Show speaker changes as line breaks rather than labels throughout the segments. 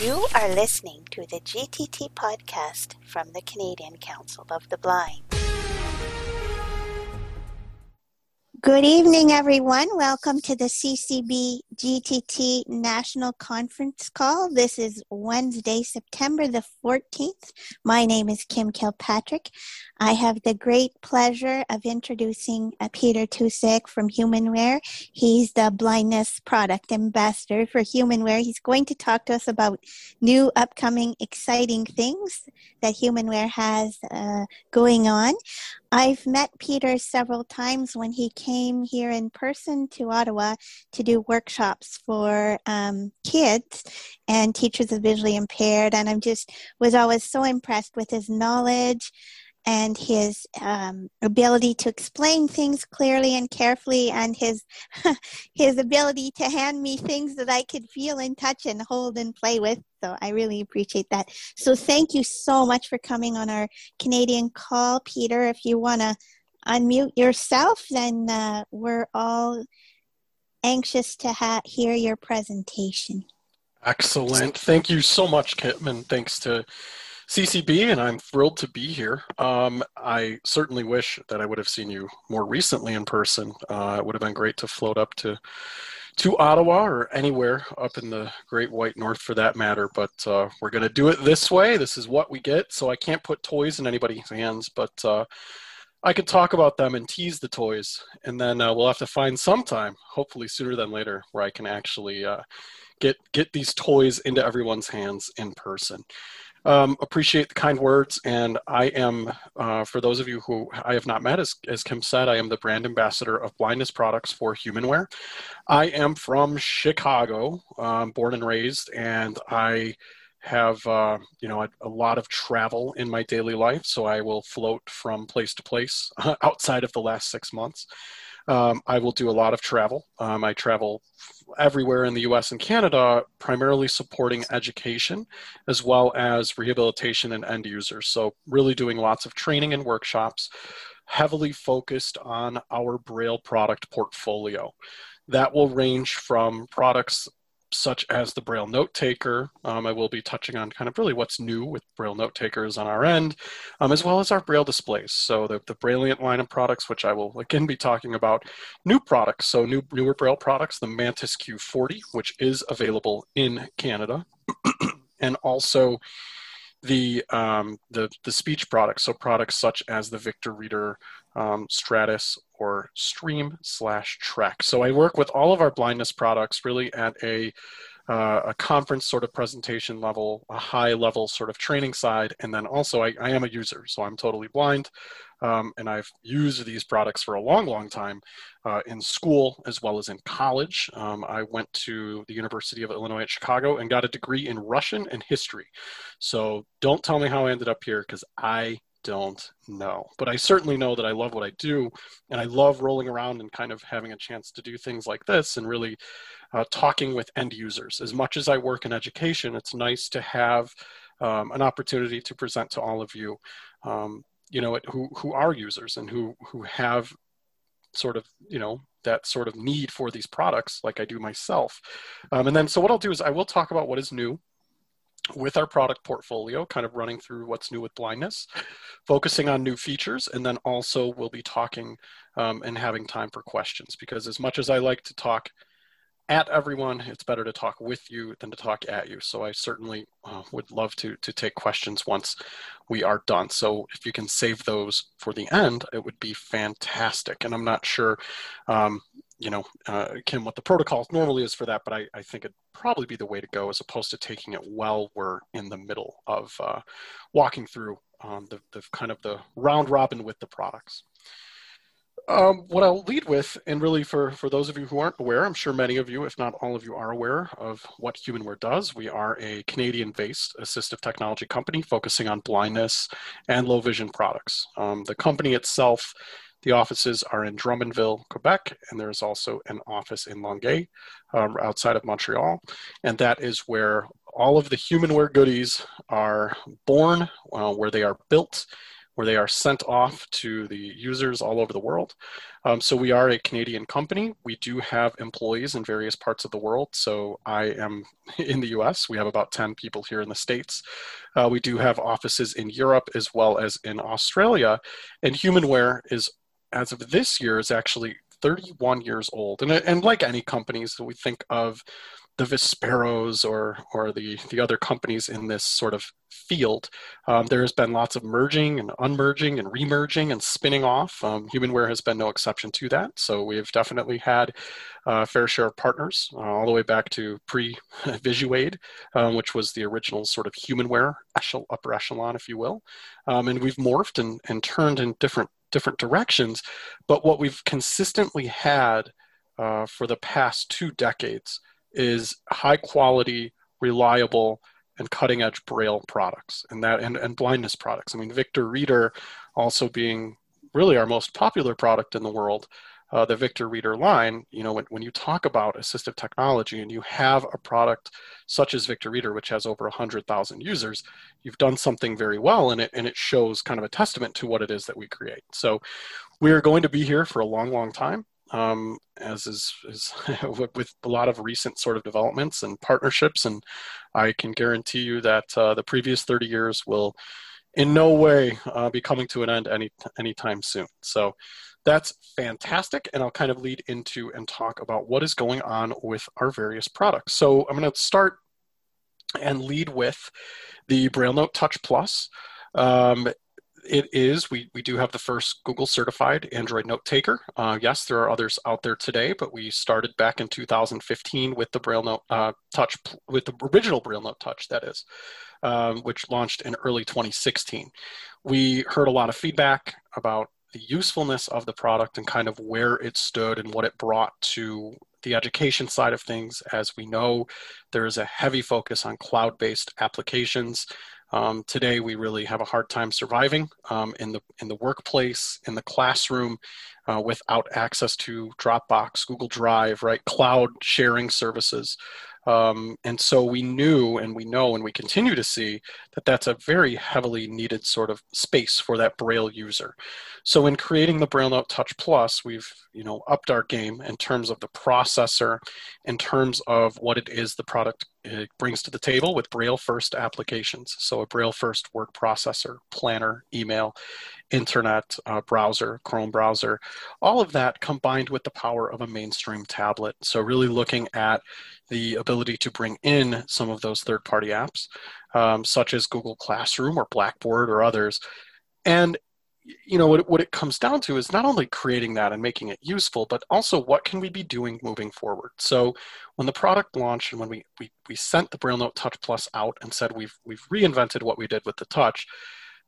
You are listening to the GTT podcast from the Canadian Council of the Blind. Good evening, everyone. Welcome to the CCB GTT National Conference Call. This is Wednesday, September the 14th. My name is Kim Kilpatrick. I have the great pleasure of introducing uh, Peter Tucic from Humanware. He's the blindness product ambassador for Humanware. He's going to talk to us about new, upcoming, exciting things that Humanware has uh, going on. I've met Peter several times when he came here in person to Ottawa to do workshops for um, kids and teachers of visually impaired, and I'm just was always so impressed with his knowledge and his um, ability to explain things clearly and carefully, and his his ability to hand me things that I could feel and touch and hold and play with. So I really appreciate that. So thank you so much for coming on our Canadian call, Peter. If you want to unmute yourself, then uh, we're all anxious to ha- hear your presentation.
Excellent. Thank you so much, Kim, and thanks to CCB, and I'm thrilled to be here. Um, I certainly wish that I would have seen you more recently in person. Uh, it would have been great to float up to to Ottawa or anywhere up in the Great White North for that matter. But uh, we're going to do it this way. This is what we get. So I can't put toys in anybody's hands, but uh, I could talk about them and tease the toys, and then uh, we'll have to find some time, hopefully sooner than later, where I can actually uh, get get these toys into everyone's hands in person. Um, appreciate the kind words, and I am, uh, for those of you who I have not met, as, as Kim said, I am the brand ambassador of blindness products for Humanware. I am from Chicago, um, born and raised, and I have uh, you know a, a, lot of travel in my daily life, so I will float from place to place outside of the last six months. Um, I will do a lot of travel. Um, I travel everywhere in the US and Canada, primarily supporting education as well as rehabilitation and end users. So, really doing lots of training and workshops, heavily focused on our Braille product portfolio. That will range from products such as the Braille Note Taker. Um, I will be touching on kind of really what's new with Braille Note Takers on our end, um, as well as our Braille displays. So the, the Brailliant line of products, which I will again be talking about, new products. So new newer Braille products, the Mantis Q40, which is available in Canada, and also the um, the the speech products. So products such as the Victor Reader um, Stratus or Stream slash Trek. So I work with all of our blindness products really at a uh, a conference sort of presentation level, a high level sort of training side, and then also I, I am a user, so I'm totally blind, um, and I've used these products for a long, long time uh, in school as well as in college. Um, I went to the University of Illinois at Chicago and got a degree in Russian and history. So don't tell me how I ended up here because I don't know. But I certainly know that I love what I do, and I love rolling around and kind of having a chance to do things like this and really uh, talking with end users. As much as I work in education, it's nice to have um, an opportunity to present to all of you, um, you know, who who are users and who who have sort of you know that sort of need for these products like I do myself. Um, and then so what I'll do is I will talk about what is new with our product portfolio, kind of running through what's new with blindness, focusing on new features, and then also we'll be talking um, and having time for questions because as much as I like to talk at everyone, it's better to talk with you than to talk at you. So I certainly uh, would love to to take questions once we are done. So if you can save those for the end, it would be fantastic. And I'm not sure, um, you know, uh, Kim, what the protocol normally is for that, but I, I think it'd probably be the way to go as opposed to taking it while we're in the middle of uh, walking through um, the, the kind of the round robin with the products. Um, what I'll lead with, and really for, for those of you who aren't aware, I'm sure many of you, if not all of you, are aware of what Humanware does. We are a Canadian based assistive technology company focusing on blindness and low vision products. Um, the company itself, the offices are in Drummondville, Quebec, and there's also an office in Longueuil um, outside of Montreal. And that is where all of the Humanware goodies are born, uh, where they are built where they are sent off to the users all over the world. Um, so we are a Canadian company. We do have employees in various parts of the world. So I am in the US. We have about 10 people here in the States. Uh, we do have offices in Europe as well as in Australia. And Humanware is, as of this year, is actually 31 years old. And, and like any companies that we think of, the Visperos or or the the other companies in this sort of field. Um, there has been lots of merging and unmerging and remerging and spinning off. Um, Humanware has been no exception to that. So we've definitely had a fair share of partners uh, all the way back to pre VisuAide, um, which was the original sort of Humanware echel- upper echelon, if you will. Um, and we've morphed and, and turned in different different directions. But what we've consistently had uh, for the past two decades is high quality, reliable, and cutting edge braille products and that and, and blindness products. I mean, Victor Reader also being really our most popular product in the world, uh, the Victor Reader line, you know, when, when you talk about assistive technology and you have a product such as Victor Reader, which has over 100,000 users, you've done something very well in it and it shows kind of a testament to what it is that we create. So we are going to be here for a long, long time um, as is, is with a lot of recent sort of developments and partnerships. And I can guarantee you that uh, the previous 30 years will in no way uh, be coming to an end any anytime soon. So that's fantastic. And I'll kind of lead into and talk about what is going on with our various products. So I'm going to start and lead with the Braille Note Touch Plus. Um, it is. We, we do have the first Google certified Android note taker. Uh, yes, there are others out there today, but we started back in 2015 with the Braille Note uh, Touch, with the original Braille Note Touch, that is, um, which launched in early 2016. We heard a lot of feedback about the usefulness of the product and kind of where it stood and what it brought to the education side of things. As we know, there is a heavy focus on cloud based applications. Um, today, we really have a hard time surviving um, in the in the workplace, in the classroom, uh, without access to Dropbox, Google Drive, right, cloud sharing services. Um, and so we knew and we know and we continue to see that that's a very heavily needed sort of space for that Braille user. So in creating the Braille Note Touch Plus, we've you know upped our game in terms of the processor, in terms of what it is the product uh, brings to the table with Braille first applications. So a Braille first word processor, planner, email, internet uh, browser, Chrome browser, all of that combined with the power of a mainstream tablet. So really looking at the ability to bring in some of those third party apps, um, such as Google Classroom or Blackboard or others. And you know what, what it comes down to is not only creating that and making it useful but also what can we be doing moving forward? So when the product launched and when we, we, we sent the braille note touch plus out and said we've we've reinvented what we did with the touch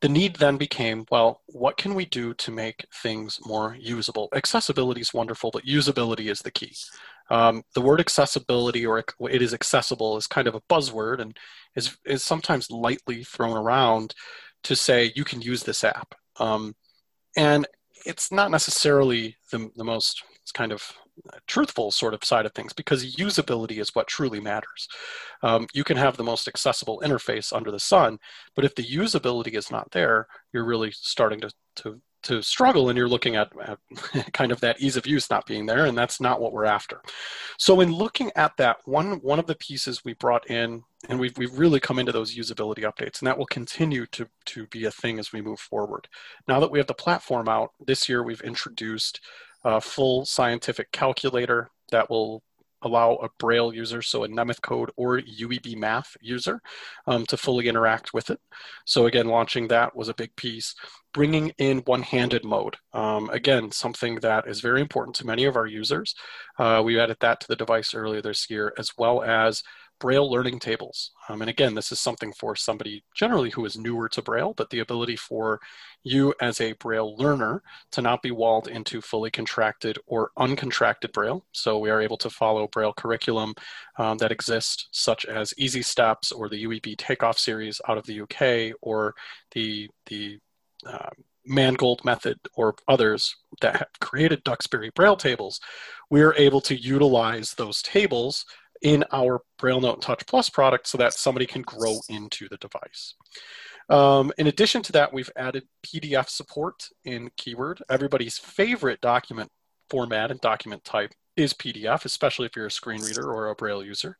the need then became well what can we do to make things more usable? Accessibility is wonderful but usability is the key. Um, the word accessibility or it is accessible is kind of a buzzword and is, is sometimes lightly thrown around to say you can use this app. Um, and it's not necessarily the, the most kind of truthful sort of side of things because usability is what truly matters. Um, you can have the most accessible interface under the sun, but if the usability is not there, you're really starting to, to to struggle and you're looking at, kind of that ease of use not being there and that's not what we're after. So in looking at that one one of the pieces we brought in and we've, we've really come into those usability updates and that will continue to, to be a thing as we move forward. Now that we have the platform out this year we've introduced a full scientific calculator that will allow a Braille user, so a Nemeth code or UEB math user, um, to fully interact with it. So again, launching that was a big piece. Bringing in one-handed mode, um, again, something that is very important to many of our users. Uh, we added that to the device earlier this year, as well as Braille learning tables. Um, and again, this is something for somebody generally who is newer to Braille, but the ability for you as a Braille learner to not be walled into fully contracted or uncontracted Braille. So we are able to follow Braille curriculum um, that exists, such as Easy Steps or the UEB Takeoff series out of the UK or the, the uh, Mangold method or others that have created Duxbury Braille tables, we are able to utilize those tables in our Braille Note Touch Plus product so that somebody can grow into the device. Um, in addition to that, we've added PDF support in Keyword. Everybody's favorite document format and document type is PDF, especially if you're a screen reader or a Braille user.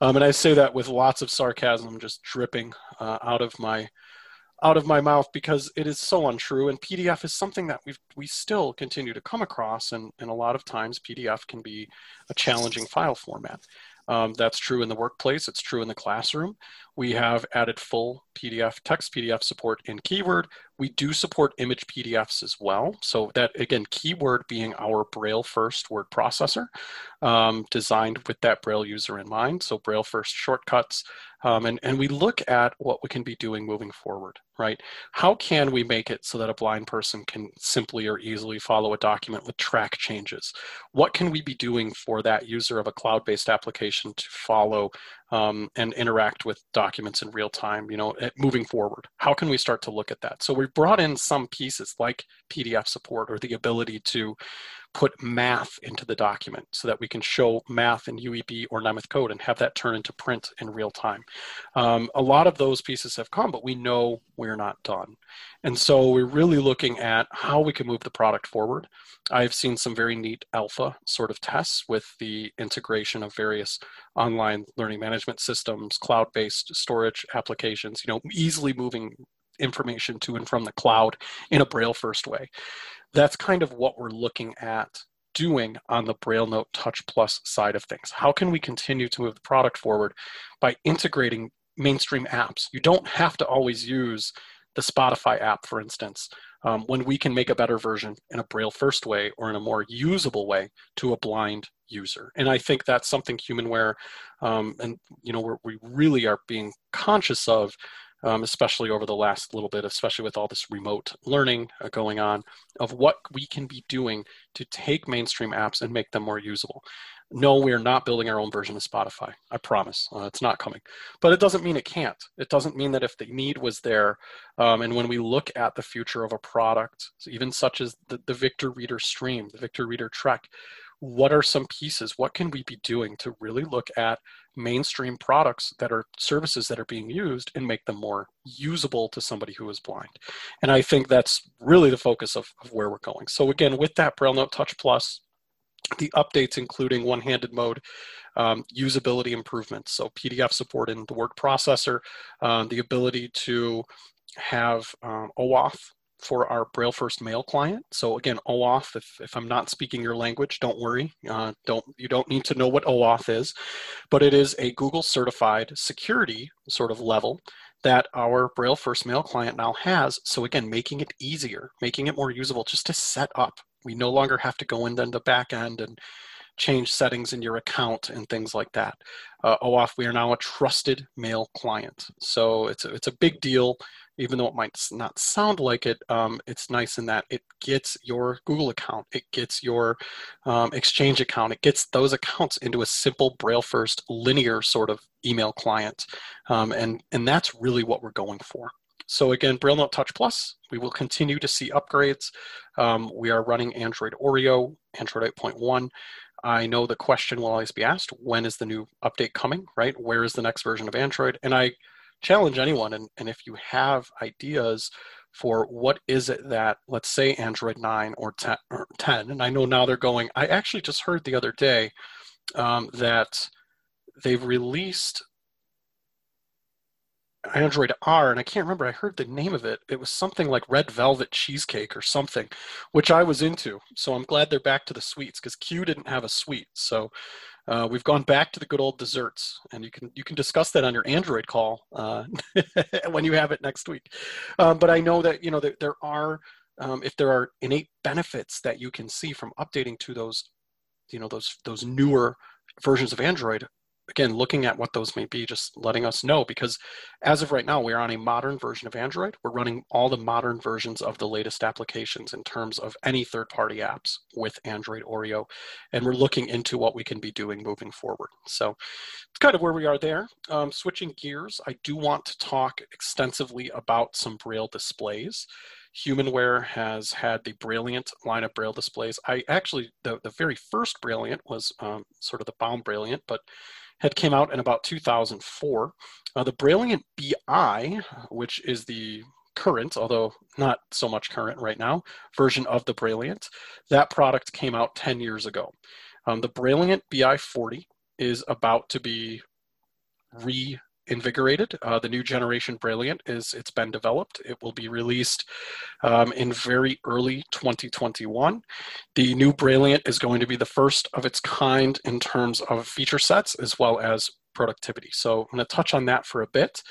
Um, and I say that with lots of sarcasm just dripping uh, out of my out of my mouth because it is so untrue. And PDF is something that we we still continue to come across, and, and a lot of times PDF can be a challenging file format. Um, that's true in the workplace. It's true in the classroom. We have added full PDF, text PDF support in Keyword. We do support image PDFs as well. So that, again, Keyword being our Braille first word processor, um, designed with that Braille user in mind. So Braille first shortcuts. Um, and, and we look at what we can be doing moving forward, right? How can we make it so that a blind person can simply or easily follow a document with track changes? What can we be doing for that user of a cloud-based application to follow um, and interact with documents in real time, you know, moving forward. How can we start to look at that? So we've brought in some pieces like PDF support or the ability to put math into the document so that we can show math in UEB or Nemeth code and have that turn into print in real time. Um, a lot of those pieces have come, but we know we're not done. And so we're really looking at how we can move the product forward. I've seen some very neat alpha sort of tests with the integration of various online learning management systems, cloud-based storage applications, you know, easily moving information to and from the cloud in a Braille first way. That's kind of what we're looking at doing on the Braille Note Touch Plus side of things. How can we continue to move the product forward by integrating mainstream apps? You don't have to always use the Spotify app, for instance, um, when we can make a better version in a Braille first way or in a more usable way to a blind user. And I think that's something Humanware, um, and you know, we really are being conscious of um, especially over the last little bit, especially with all this remote learning uh, going on, of what we can be doing to take mainstream apps and make them more usable. No, we are not building our own version of Spotify. I promise. Uh, it's not coming. But it doesn't mean it can't. It doesn't mean that if the need was there, um, and when we look at the future of a product, even such as the, the Victor Reader Stream, the Victor Reader Trek, what are some pieces? What can we be doing to really look at mainstream products that are services that are being used and make them more usable to somebody who is blind? And I think that's really the focus of, of where we're going. So again, with that Braille Note Touch Plus, the updates including one-handed mode, um, usability improvements, so PDF support in the word processor, um, the ability to have um, OAuth for our Braille First Mail client. So again, OAuth, if, if I'm not speaking your language, don't worry. Uh, don't You don't need to know what OAuth is, but it is a Google certified security sort of level that our Braille First Mail client now has. So again, making it easier, making it more usable just to set up. We no longer have to go into the back end and change settings in your account and things like that. Uh, OAuth, we are now a trusted mail client. So it's a, it's a big deal even though it might not sound like it, um, it's nice in that it gets your Google account, it gets your um, Exchange account, it gets those accounts into a simple Braille first linear sort of email client. Um, and, and that's really what we're going for. So again, Braille Note Touch Plus, we will continue to see upgrades. Um, we are running Android Oreo, Android 8.1. I know the question will always be asked, when is the new update coming, right? Where is the next version of Android? And I challenge anyone and, and if you have ideas for what is it that let's say android 9 or 10, or 10 and i know now they're going i actually just heard the other day um, that they've released Android R, and I can't remember. I heard the name of it. It was something like Red Velvet Cheesecake or something, which I was into. So I'm glad they're back to the sweets because Q didn't have a sweet. So uh, we've gone back to the good old desserts, and you can you can discuss that on your Android call uh, when you have it next week. Um, but I know that you know that there are um, if there are innate benefits that you can see from updating to those you know those those newer versions of Android, again, looking at what those may be, just letting us know because as of right now, we are on a modern version of Android. We're running all the modern versions of the latest applications in terms of any third party apps with Android Oreo. And we're looking into what we can be doing moving forward. So it's kind of where we are there. Um, switching gears, I do want to talk extensively about some Braille displays. Humanware has had the Brailliant line of Braille displays. I actually, the, the very first Brailliant was um, sort of the Baum Brailliant, but had came out in about 2004. Uh, the Brailliant BI, which is the current, although not so much current right now, version of the Brailliant, that product came out 10 years ago. Um, the Brailliant BI40 is about to be reinvigorated. Uh, the new generation Brailliant is it's been developed. It will be released um, in very early 2021. The new Brailliant is going to be the first of its kind in terms of feature sets as well as productivity. So I'm going to touch on that for a bit.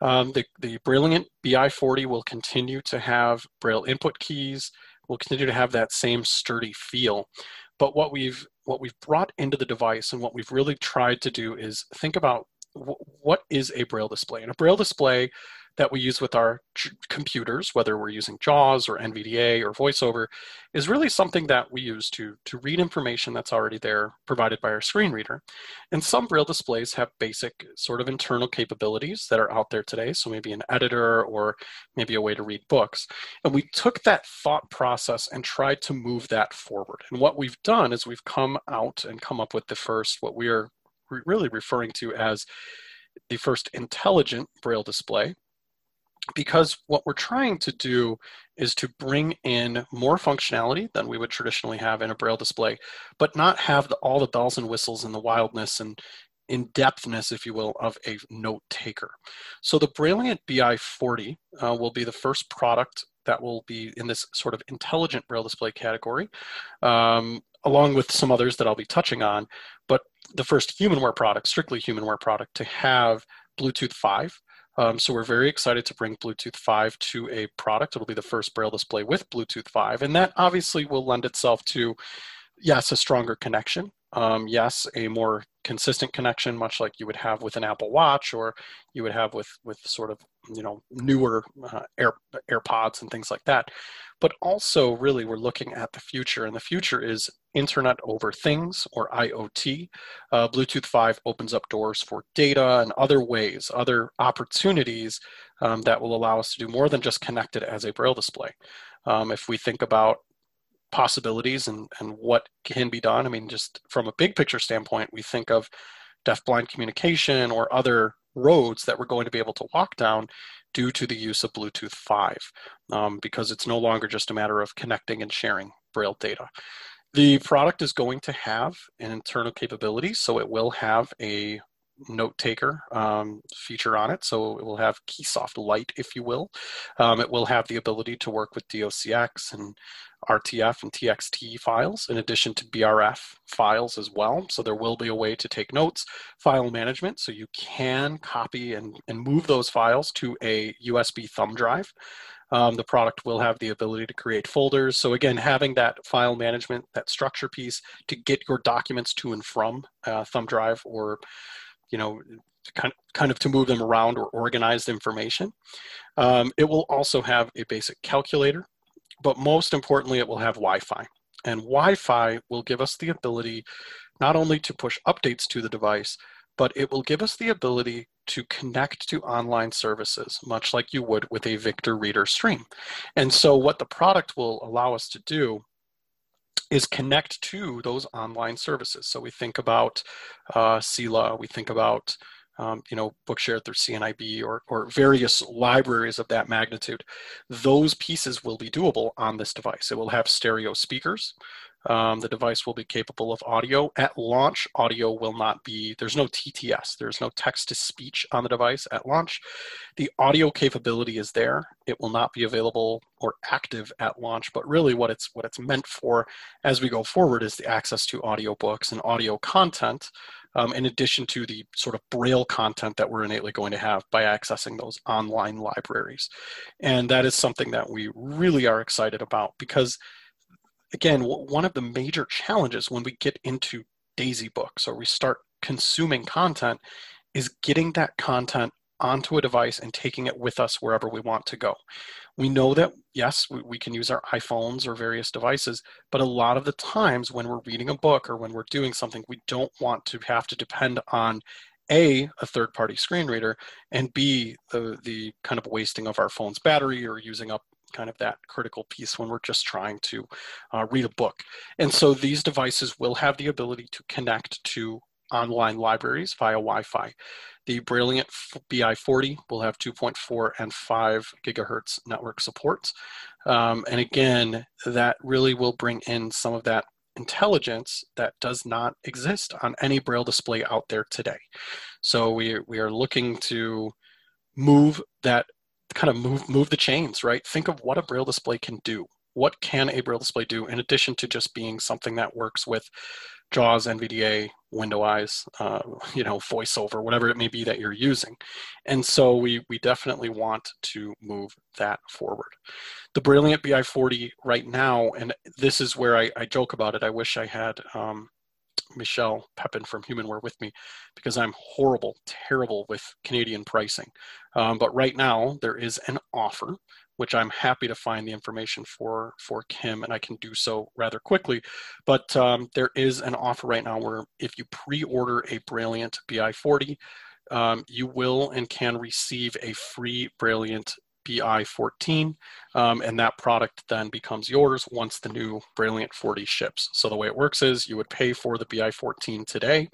Um, the, the Brailliant BI40 will continue to have Braille input keys, will continue to have that same sturdy feel. But what we've what we've brought into the device and what we've really tried to do is think about what is a braille display? And a braille display that we use with our computers whether we're using jaws or nvda or voiceover is really something that we use to to read information that's already there provided by our screen reader. And some braille displays have basic sort of internal capabilities that are out there today. So maybe an editor or maybe a way to read books. And we took that thought process and tried to move that forward. And what we've done is we've come out and come up with the first what we are really referring to as the first intelligent braille display because what we're trying to do is to bring in more functionality than we would traditionally have in a braille display but not have the, all the bells and whistles and the wildness and in-depthness if you will of a note taker. So the Brailliant bi40 uh, will be the first product that will be in this sort of intelligent braille display category um, along with some others that I'll be touching on, but the first humanware product, strictly humanware product, to have Bluetooth 5. Um, so we're very excited to bring Bluetooth 5 to a product. It'll be the first Braille display with Bluetooth 5, and that obviously will lend itself to, yes, a stronger connection. Um, yes, a more consistent connection, much like you would have with an Apple Watch or you would have with with sort of you know newer uh, Air AirPods and things like that. But also, really, we're looking at the future, and the future is Internet over Things or IoT. Uh, Bluetooth 5 opens up doors for data and other ways, other opportunities um, that will allow us to do more than just connect it as a braille display. Um, if we think about possibilities and, and what can be done. I mean, just from a big picture standpoint, we think of deaf-blind communication or other roads that we're going to be able to walk down due to the use of Bluetooth 5, um, because it's no longer just a matter of connecting and sharing Braille data. The product is going to have an internal capability, so it will have a note taker um, feature on it. So it will have Keysoft Lite, if you will. Um, it will have the ability to work with DOCX and RTF and TXT files in addition to BRF files as well. So there will be a way to take notes, file management, so you can copy and, and move those files to a USB thumb drive. Um, the product will have the ability to create folders. So again, having that file management, that structure piece to get your documents to and from uh, thumb drive or, you know, kind of, kind of to move them around or organized information. Um, it will also have a basic calculator but most importantly, it will have Wi-Fi. And Wi-Fi will give us the ability not only to push updates to the device, but it will give us the ability to connect to online services, much like you would with a Victor Reader stream. And so what the product will allow us to do is connect to those online services. So we think about uh, we think about um, you know, Bookshare through CNIB or, or various libraries of that magnitude, those pieces will be doable on this device. It will have stereo speakers. Um, the device will be capable of audio. At launch, audio will not be, there's no TTS, there's no text to speech on the device at launch. The audio capability is there. It will not be available or active at launch, but really what it's, what it's meant for as we go forward is the access to audiobooks and audio content um, in addition to the sort of braille content that we're innately going to have by accessing those online libraries. And that is something that we really are excited about because, again, one of the major challenges when we get into Daisy books or we start consuming content is getting that content onto a device and taking it with us wherever we want to go. We know that, yes, we, we, can use our iPhones or various devices, but a lot of the times when we're reading a book or when we're doing something, we don't want to have to depend on a a third party screen reader and b the the kind of wasting of our phone's battery or using up kind of that critical piece when we're just trying to uh, read a book. And so these devices will have the ability to connect to online libraries via Wi-Fi. The Brailliant BI40 will have 2.4 and 5 gigahertz network support. Um, and again, that really will bring in some of that intelligence that does not exist on any Braille display out there today. So we, we are looking to move that kind of move move the chains, right? Think of what a Braille display can do. What can a Braille display do in addition to just being something that works with JAWS, NVDA, window eyes, uh, you know, voiceover, whatever it may be that you're using. And so we, we definitely want to move that forward. The Brailliant BI40 right now, and this is where I, I joke about it. I wish I had um, Michelle Pepin from HumanWare with me because I'm horrible, terrible with Canadian pricing. Um, but right now there is an offer which I'm happy to find the information for for Kim, and I can do so rather quickly. But um, there is an offer right now where if you pre-order a Brailliant BI40, um, you will and can receive a free Brailliant BI14, um, and that product then becomes yours once the new Brailliant 40 ships. So the way it works is you would pay for the BI14 today,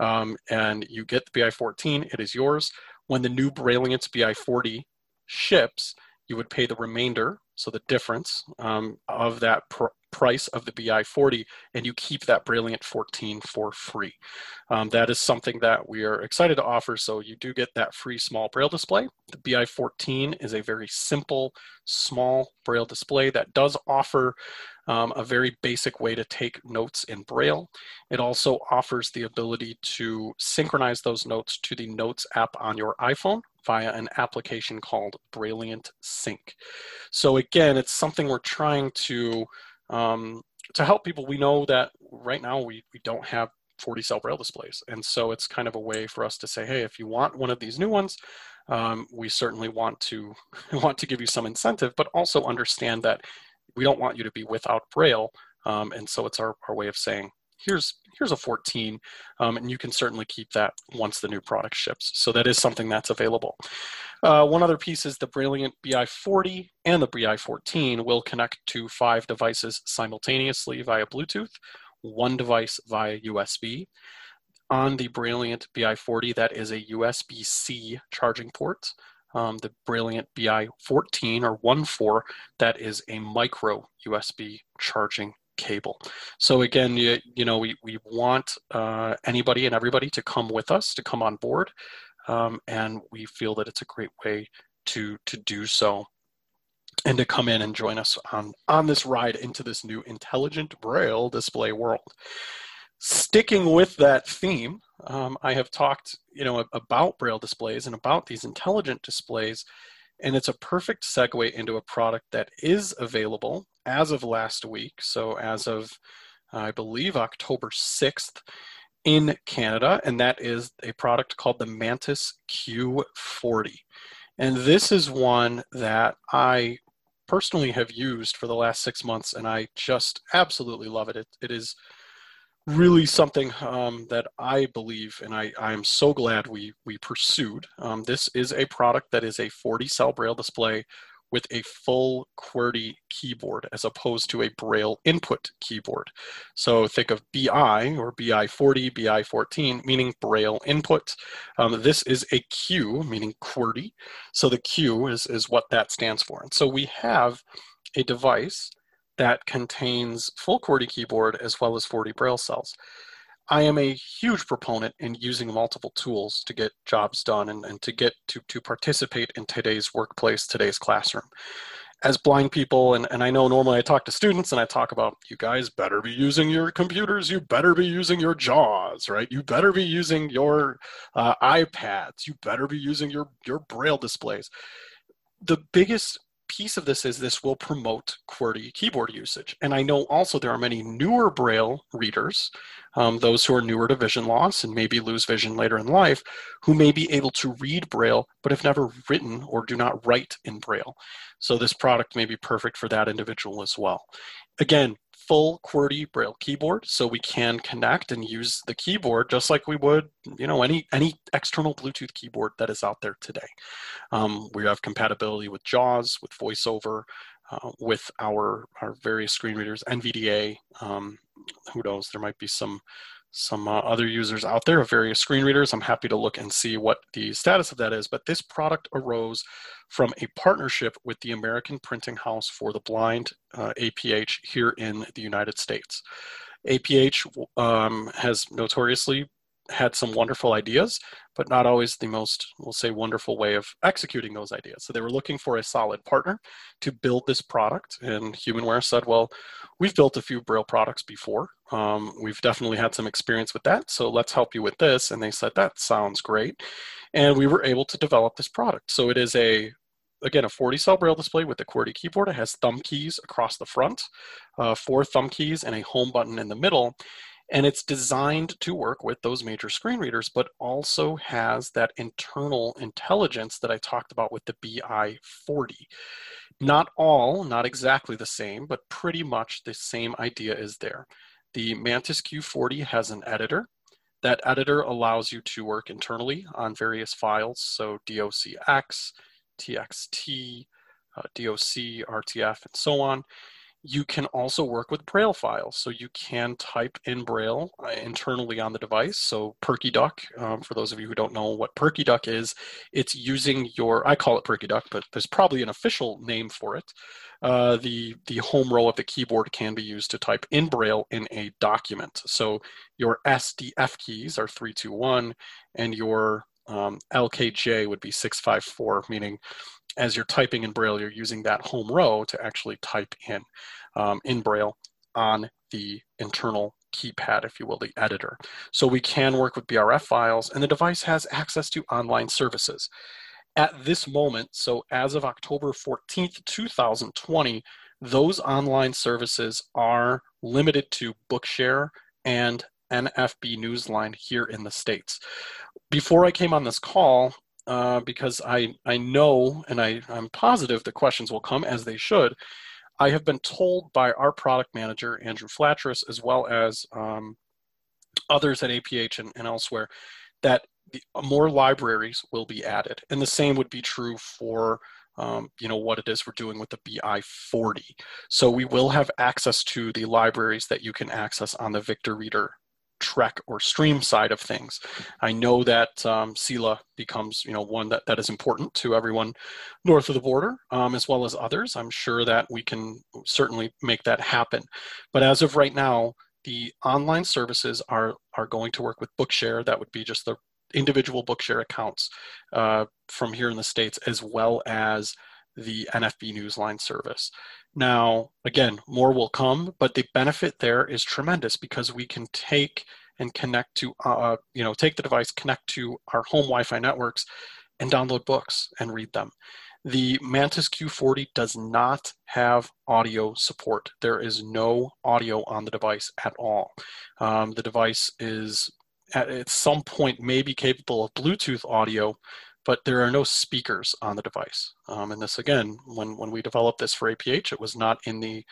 um, and you get the BI14, it is yours. When the new Brailliant BI40 ships, you would pay the remainder, so the difference um, of that pr- price of the BI40, and you keep that Brailliant 14 for free. Um, that is something that we are excited to offer, so you do get that free small Braille display. The BI14 is a very simple, small Braille display that does offer um, a very basic way to take notes in Braille. It also offers the ability to synchronize those notes to the Notes app on your iPhone via an application called Brailliant Sync. So again, it's something we're trying to um, to help people. We know that right now we, we don't have 40 cell braille displays. And so it's kind of a way for us to say, hey, if you want one of these new ones, um, we certainly want to want to give you some incentive, but also understand that we don't want you to be without braille. Um, and so it's our, our way of saying, here's here's a 14 um, and you can certainly keep that once the new product ships so that is something that's available uh, one other piece is the Brailliant BI40 and the BI14 will connect to five devices simultaneously via Bluetooth, one device via USB. On the Brailliant BI40, that is a USB-C charging port. Um, the Brailliant BI14 or 1.4, that is a micro USB charging cable. So again, you, you know, we, we want uh, anybody and everybody to come with us, to come on board, um, and we feel that it's a great way to to do so and to come in and join us on on this ride into this new intelligent braille display world sticking with that theme um, i have talked you know about braille displays and about these intelligent displays and it's a perfect segue into a product that is available as of last week so as of i believe october 6th in Canada, and that is a product called the Mantis Q40. And this is one that I personally have used for the last six months, and I just absolutely love it. It, it is really something um, that I believe, and I, I'm so glad we, we pursued. Um, this is a product that is a 40 cell braille display with a full QWERTY keyboard as opposed to a Braille input keyboard. So think of BI or BI40, BI14, meaning Braille input. Um, this is a Q, meaning QWERTY. So the Q is, is what that stands for. And so we have a device that contains full QWERTY keyboard as well as 40 Braille cells. I am a huge proponent in using multiple tools to get jobs done and, and to get to, to participate in today's workplace, today's classroom. As blind people, and, and I know normally I talk to students and I talk about you guys better be using your computers, you better be using your JAWS, right? You better be using your uh, iPads, you better be using your, your Braille displays. The biggest piece of this is this will promote QWERTY keyboard usage. And I know also there are many newer Braille readers, um, those who are newer to vision loss and maybe lose vision later in life, who may be able to read Braille but have never written or do not write in Braille. So this product may be perfect for that individual as well. Again, full QWERTY Braille keyboard, so we can connect and use the keyboard just like we would, you know, any any external Bluetooth keyboard that is out there today. Um, we have compatibility with JAWS, with VoiceOver, uh, with our our various screen readers, NVDA. Um, who knows? There might be some some uh, other users out there of various screen readers. I'm happy to look and see what the status of that is. But this product arose from a partnership with the American Printing House for the Blind, uh, APH, here in the United States. APH um, has notoriously had some wonderful ideas, but not always the most, we'll say, wonderful way of executing those ideas. So they were looking for a solid partner to build this product. And Humanware said, well, we've built a few Braille products before. Um, we've definitely had some experience with that. So let's help you with this. And they said, that sounds great. And we were able to develop this product. So it is a again, a 40 cell braille display with a QWERTY keyboard. It has thumb keys across the front, uh, four thumb keys, and a home button in the middle. And it's designed to work with those major screen readers, but also has that internal intelligence that I talked about with the BI40. Not all, not exactly the same, but pretty much the same idea is there. The Mantis Q40 has an editor. That editor allows you to work internally on various files, so DOCX, TXT, uh, DOC, RTF, and so on. You can also work with Braille files. So you can type in Braille uh, internally on the device. So PerkyDuck, um, for those of you who don't know what Perky Duck is, it's using your, I call it Perky Duck, but there's probably an official name for it. Uh, the, the home row of the keyboard can be used to type in Braille in a document. So your SDF keys are 321 and your um, LKJ would be 654, meaning as you're typing in Braille, you're using that home row to actually type in um, in Braille on the internal keypad, if you will, the editor. So we can work with BRF files, and the device has access to online services. At this moment, so as of October 14th, 2020, those online services are limited to Bookshare and NFB Newsline here in the States. Before I came on this call, uh, because I, I know and I, I'm positive the questions will come as they should, I have been told by our product manager, Andrew Flatcherus, as well as um, others at APH and, and elsewhere, that the, more libraries will be added. And the same would be true for um, you know what it is we're doing with the BI40. So we will have access to the libraries that you can access on the Victor Reader trek or stream side of things. I know that um, becomes, you know, one that, that is important to everyone north of the border, um, as well as others. I'm sure that we can certainly make that happen. But as of right now, the online services are are going to work with Bookshare. That would be just the individual Bookshare accounts uh, from here in the states, as well as the NFB Newsline service. Now, again, more will come, but the benefit there is tremendous because we can take and connect to, uh, you know, take the device, connect to our home Wi-Fi networks, and download books and read them. The Mantis Q40 does not have audio support. There is no audio on the device at all. Um, the device is at, at some point maybe capable of Bluetooth audio, but there are no speakers on the device. Um, and this again, when when we developed this for APH, it was not in the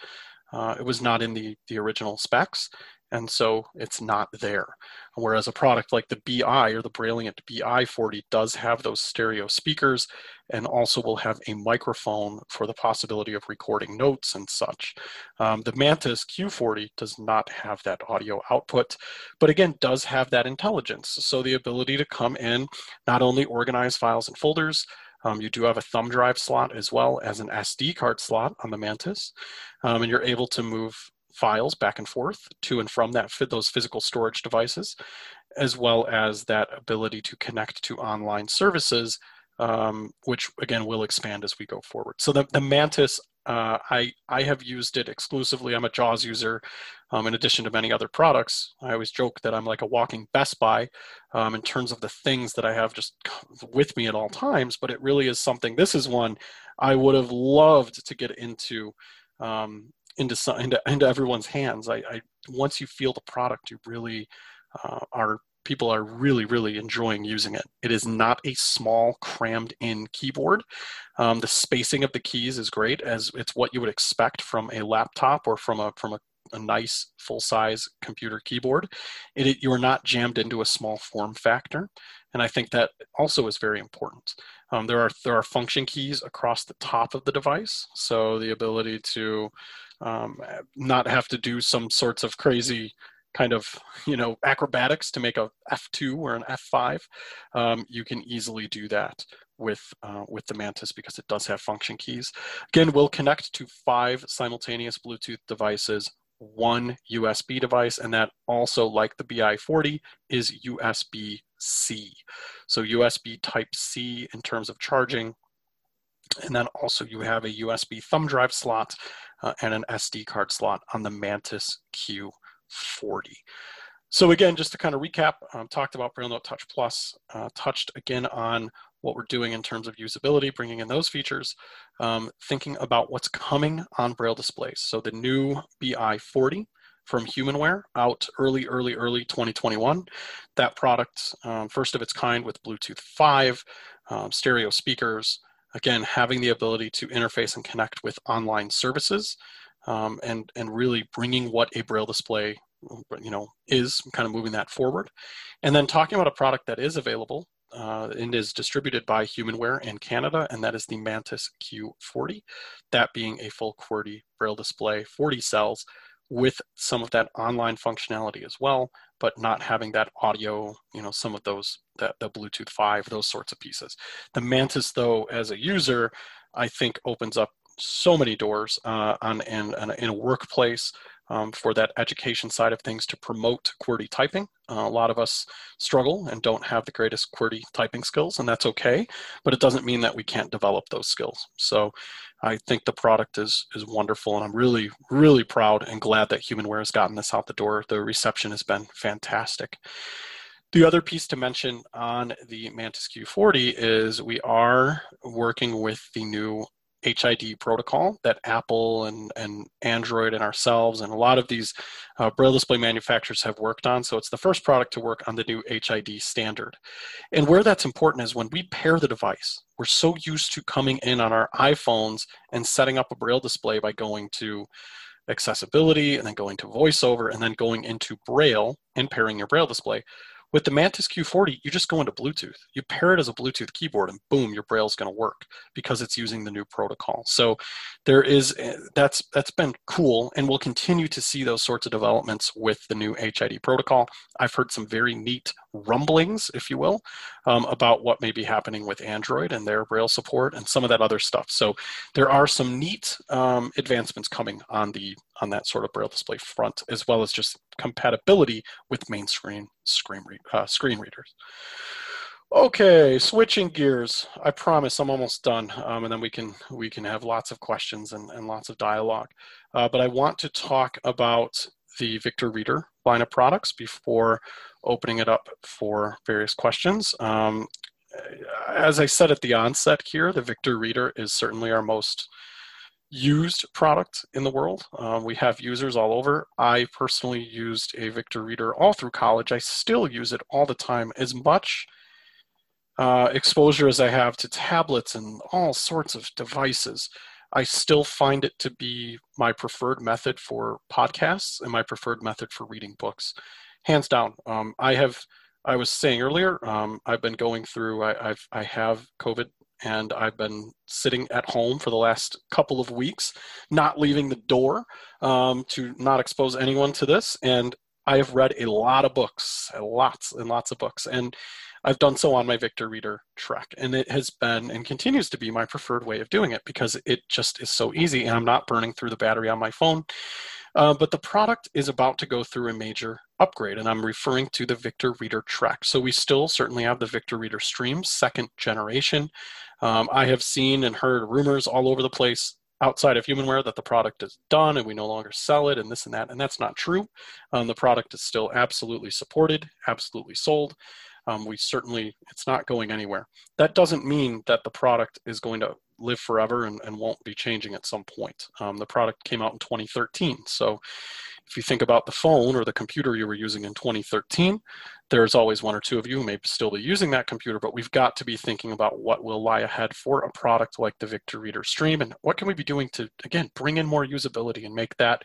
uh, it was not in the the original specs, and so it's not there. Whereas a product like the BI or the Brailliant BI40 does have those stereo speakers and also will have a microphone for the possibility of recording notes and such. Um, the Mantis Q40 does not have that audio output, but again, does have that intelligence. So the ability to come in, not only organize files and folders, um, you do have a thumb drive slot as well as an SD card slot on the Mantis, um, and you're able to move files back and forth to and from that those physical storage devices, as well as that ability to connect to online services, um, which again will expand as we go forward. So the, the Mantis, uh, I, I have used it exclusively. I'm a JAWS user um, in addition to many other products. I always joke that I'm like a walking Best Buy um, in terms of the things that I have just with me at all times, but it really is something. This is one I would have loved to get into um, into, into into everyone's hands. I, I once you feel the product, you really uh, are people are really really enjoying using it. It is not a small crammed in keyboard. Um, the spacing of the keys is great, as it's what you would expect from a laptop or from a from a a nice full size computer keyboard. It, it, you are not jammed into a small form factor. And I think that also is very important. Um, there are there are function keys across the top of the device, so the ability to um, not have to do some sorts of crazy kind of you know acrobatics to make a F2 or an F5, um, you can easily do that with uh, with the Mantis because it does have function keys. Again, we'll connect to five simultaneous Bluetooth devices, one USB device, and that also, like the BI40, is USB-C. So USB Type C in terms of charging, and then also you have a USB thumb drive slot uh, and an SD card slot on the Mantis Q40. So again, just to kind of recap, um, talked about BrailleNote Touch Plus, uh, touched again on what we're doing in terms of usability, bringing in those features, um, thinking about what's coming on Braille displays. So the new BI40 from Humanware out early, early, early 2021. That product, um, first of its kind with Bluetooth 5, um, stereo speakers, again, having the ability to interface and connect with online services um, and, and really bringing what a Braille display you know, is kind of moving that forward. And then talking about a product that is available uh, and is distributed by Humanware in Canada, and that is the Mantis Q40, that being a full QWERTY Braille display, 40 cells, with some of that online functionality as well, but not having that audio, you know, some of those, that the Bluetooth 5, those sorts of pieces. The Mantis, though, as a user, I think opens up so many doors uh, on in, in a workplace um, for that education side of things to promote QWERTY typing. Uh, a lot of us struggle and don't have the greatest QWERTY typing skills, and that's okay, but it doesn't mean that we can't develop those skills. So I think the product is, is wonderful, and I'm really, really proud and glad that Humanware has gotten this out the door. The reception has been fantastic. The other piece to mention on the Mantis Q40 is we are working with the new HID protocol that Apple and, and Android and ourselves and a lot of these uh, braille display manufacturers have worked on. So it's the first product to work on the new HID standard. And where that's important is when we pair the device, we're so used to coming in on our iPhones and setting up a braille display by going to accessibility and then going to voiceover and then going into braille and pairing your braille display with the Mantis Q40, you just go into Bluetooth. You pair it as a Bluetooth keyboard, and boom, your Braille's going to work because it's using the new protocol. So there is eh, that's that's been cool, and we'll continue to see those sorts of developments with the new HID protocol. I've heard some very neat rumblings, if you will, um, about what may be happening with Android and their Braille support and some of that other stuff. So there are some neat um, advancements coming on the on that sort of braille display front, as well as just compatibility with main screen screen, re- uh, screen readers. Okay, switching gears. I promise I'm almost done, um, and then we can we can have lots of questions and, and lots of dialogue. Uh, but I want to talk about the Victor Reader line of products before opening it up for various questions. Um, as I said at the onset here, the Victor Reader is certainly our most used product in the world. Um, we have users all over. I personally used a Victor Reader all through college. I still use it all the time. As much uh, exposure as I have to tablets and all sorts of devices, I still find it to be my preferred method for podcasts and my preferred method for reading books, hands down. Um, I have. I was saying earlier, um, I've been going through. I, I've I have COVID and I've been sitting at home for the last couple of weeks, not leaving the door um, to not expose anyone to this. And I have read a lot of books, lots and lots of books, and I've done so on my Victor Reader Trek, and it has been and continues to be my preferred way of doing it because it just is so easy, and I'm not burning through the battery on my phone. Uh, but the product is about to go through a major upgrade, and I'm referring to the Victor Reader Trek. So we still certainly have the Victor Reader Stream, second generation. Um, I have seen and heard rumors all over the place outside of Humanware that the product is done and we no longer sell it and this and that, and that's not true. Um, the product is still absolutely supported, absolutely sold. Um, we certainly, it's not going anywhere. That doesn't mean that the product is going to live forever and, and won't be changing at some point. Um, the product came out in 2013. So if you think about the phone or the computer you were using in 2013, there's always one or two of you who may still be using that computer, but we've got to be thinking about what will lie ahead for a product like the Victor Reader Stream and what can we be doing to, again, bring in more usability and make that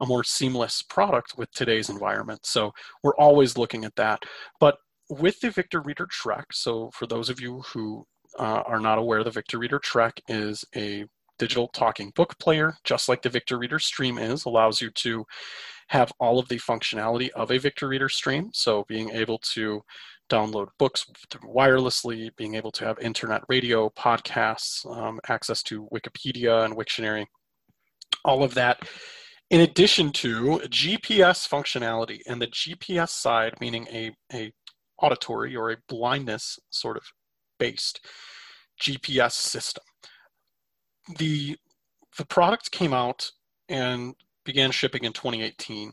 a more seamless product with today's environment. So we're always looking at that. But with the Victor Reader Trek, so for those of you who uh, are not aware, the Victor Reader Trek is a digital talking book player, just like the Victor Reader Stream is, allows you to have all of the functionality of a Victor Reader stream. So being able to download books wirelessly, being able to have internet radio, podcasts, um, access to Wikipedia and Wiktionary, all of that. In addition to GPS functionality and the GPS side, meaning a, a auditory or a blindness sort of based GPS system. The the product came out and began shipping in 2018.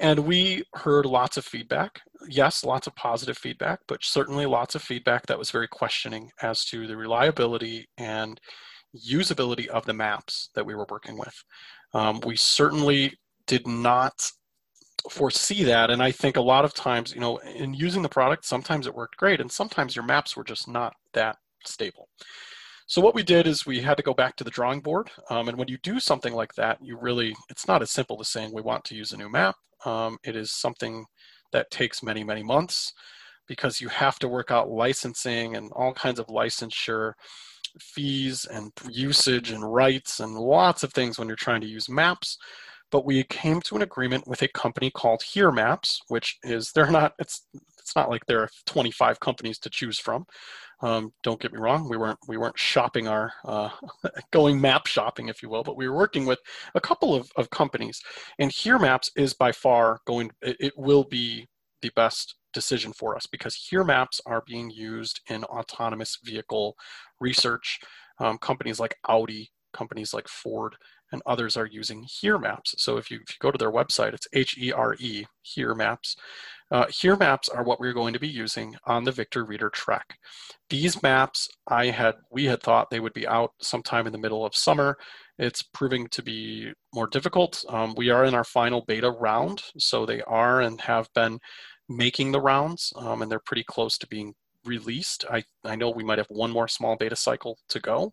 And we heard lots of feedback. Yes, lots of positive feedback, but certainly lots of feedback that was very questioning as to the reliability and usability of the maps that we were working with. Um, we certainly did not foresee that. And I think a lot of times, you know, in using the product, sometimes it worked great, and sometimes your maps were just not that stable. So what we did is we had to go back to the drawing board. Um, and when you do something like that, you really, it's not as simple as saying we want to use a new map. Um, it is something that takes many, many months because you have to work out licensing and all kinds of licensure fees and usage and rights and lots of things when you're trying to use maps. But we came to an agreement with a company called Here Maps, which is they're not it's it's not like there are 25 companies to choose from. Um, don't get me wrong, we weren't we weren't shopping our uh, going map shopping, if you will, but we were working with a couple of, of companies. And Here Maps is by far going. It, will be the best decision for us because Here Maps are being used in autonomous vehicle research. Um, companies like Audi, companies like Ford, and others are using Here Maps. So if you, if you go to their website, it's H-E-R-E, Here Maps. Uh, here maps are what we're going to be using on the Victor Reader Trek. These maps, I had we had thought they would be out sometime in the middle of summer. It's proving to be more difficult. Um, we are in our final beta round, so they are and have been making the rounds, um, and they're pretty close to being released. I, I know we might have one more small beta cycle to go,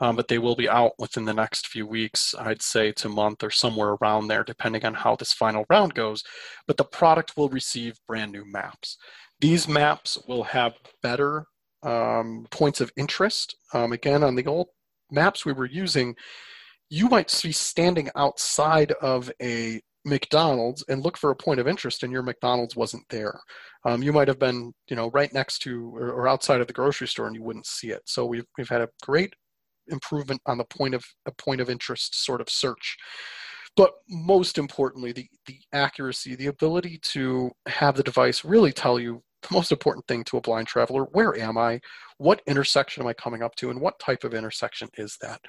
um, but they will be out within the next few weeks, I'd say to month or somewhere around there, depending on how this final round goes. But the product will receive brand new maps. These maps will have better um, points of interest. Um, again, on the old maps we were using, you might be standing outside of a McDonald's and look for a point of interest and your McDonald's wasn't there. Um, you might have been, you know, right next to or, or, outside of the grocery store and you wouldn't see it. So we've we've had a great improvement on the point of a point of interest sort of search. But most importantly, the the accuracy, the ability to have the device really tell you the most important thing to a blind traveler where am I? What intersection am I coming up to? And what type of intersection is that?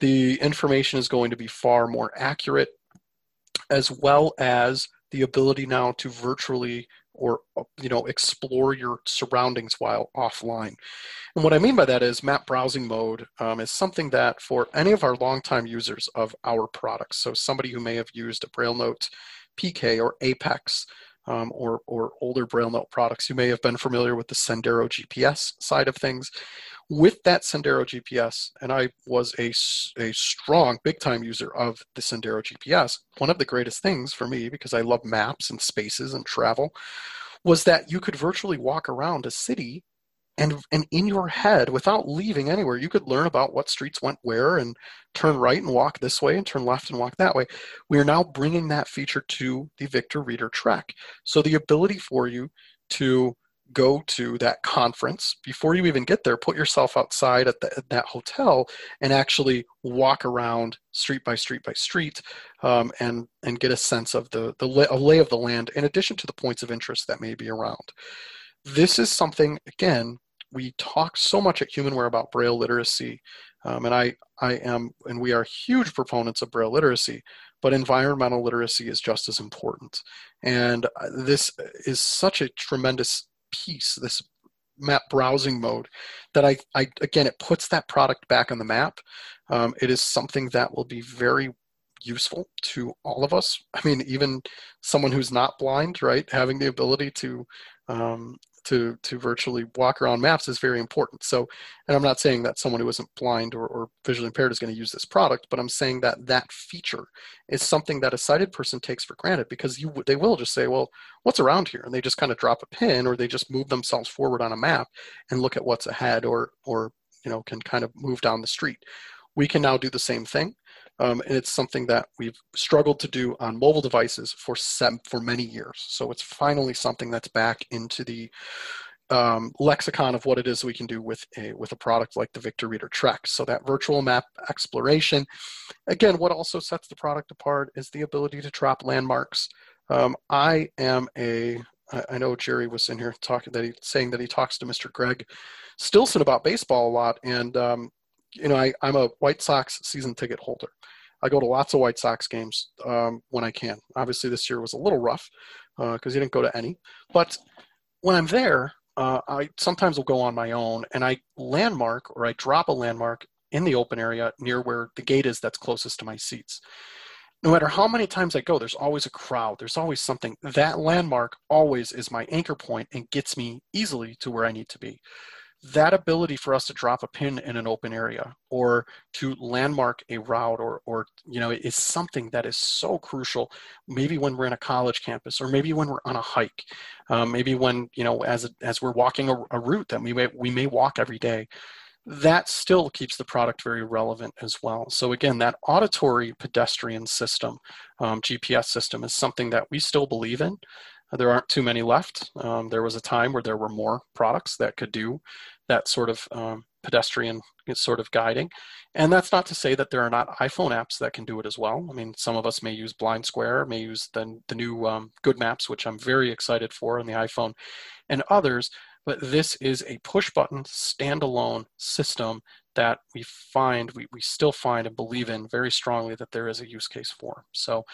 The information is going to be far more accurate as well as the ability now to virtually or you know explore your surroundings while offline. And what i mean by that is map browsing mode um, is something that for any of our longtime users of our products so somebody who may have used a braille note pk or apex um, or, or older braille note products you may have been familiar with the sendero gps side of things with that Sendero GPS, and I was a, a strong, big time user of the Sendero GPS, one of the greatest things for me, because I love maps and spaces and travel, was that you could virtually walk around a city and, and in your head, without leaving anywhere, you could learn about what streets went where and turn right and walk this way and turn left and walk that way. We are now bringing that feature to the Victor Reader Trek. So the ability for you to go to that conference before you even get there put yourself outside at, the, at that hotel and actually walk around street by street by street um, and and get a sense of the the lay, of the land in addition to the points of interest that may be around. This is something again we talk so much at humanware about braille literacy um, and i i am and we are huge proponents of braille literacy but environmental literacy is just as important. And uh, this is such a tremendous piece, this map browsing mode, that I, I again, it puts that product back on the map. Um, it is something that will be very useful to all of us. I mean, even someone who's not blind, right, having the ability to um, to to virtually walk around maps is very important. So, and I'm not saying that someone who isn't blind or, or visually impaired is going to use this product, but I'm saying that that feature is something that a sighted person takes for granted because you they will just say, well, what's around here, and they just kind of drop a pin or they just move themselves forward on a map and look at what's ahead or or you know can kind of move down the street. We can now do the same thing. Um, and it's something that we've struggled to do on mobile devices for sem- for many years. So it's finally something that's back into the um, lexicon of what it is we can do with a with a product like the Victor Reader Trek. So that virtual map exploration, again, what also sets the product apart is the ability to drop landmarks. Um, I am a I know Jerry was in here talking that he saying that he talks to Mr. Greg Stilson about baseball a lot, and um, you know I, I'm a White Sox season ticket holder. I go to lots of White Sox games um, when I can. Obviously, this year was a little rough because uh, he didn't go to any. But when I'm there, uh, I sometimes will go on my own and I landmark or I drop a landmark in the open area near where the gate is that's closest to my seats. No matter how many times I go, there's always a crowd. There's always something. That landmark always is my anchor point and gets me easily to where I need to be that ability for us to drop a pin in an open area or to landmark a route or, or you know is something that is so crucial maybe when we're in a college campus or maybe when we're on a hike um, maybe when you know as as we're walking a, a route that we may we may walk every day that still keeps the product very relevant as well. So again, that auditory pedestrian system, um, GPS system, is something that we still believe in. There aren't too many left. Um, there was a time where there were more products that could do that sort of um, pedestrian sort of guiding. And that's not to say that there are not iPhone apps that can do it as well. I mean, some of us may use Blind Square, may use the, the new um, Good Maps, which I'm very excited for on the iPhone, and others. But this is a push button standalone system that we find, we, we still find and believe in very strongly that there is a use case for. So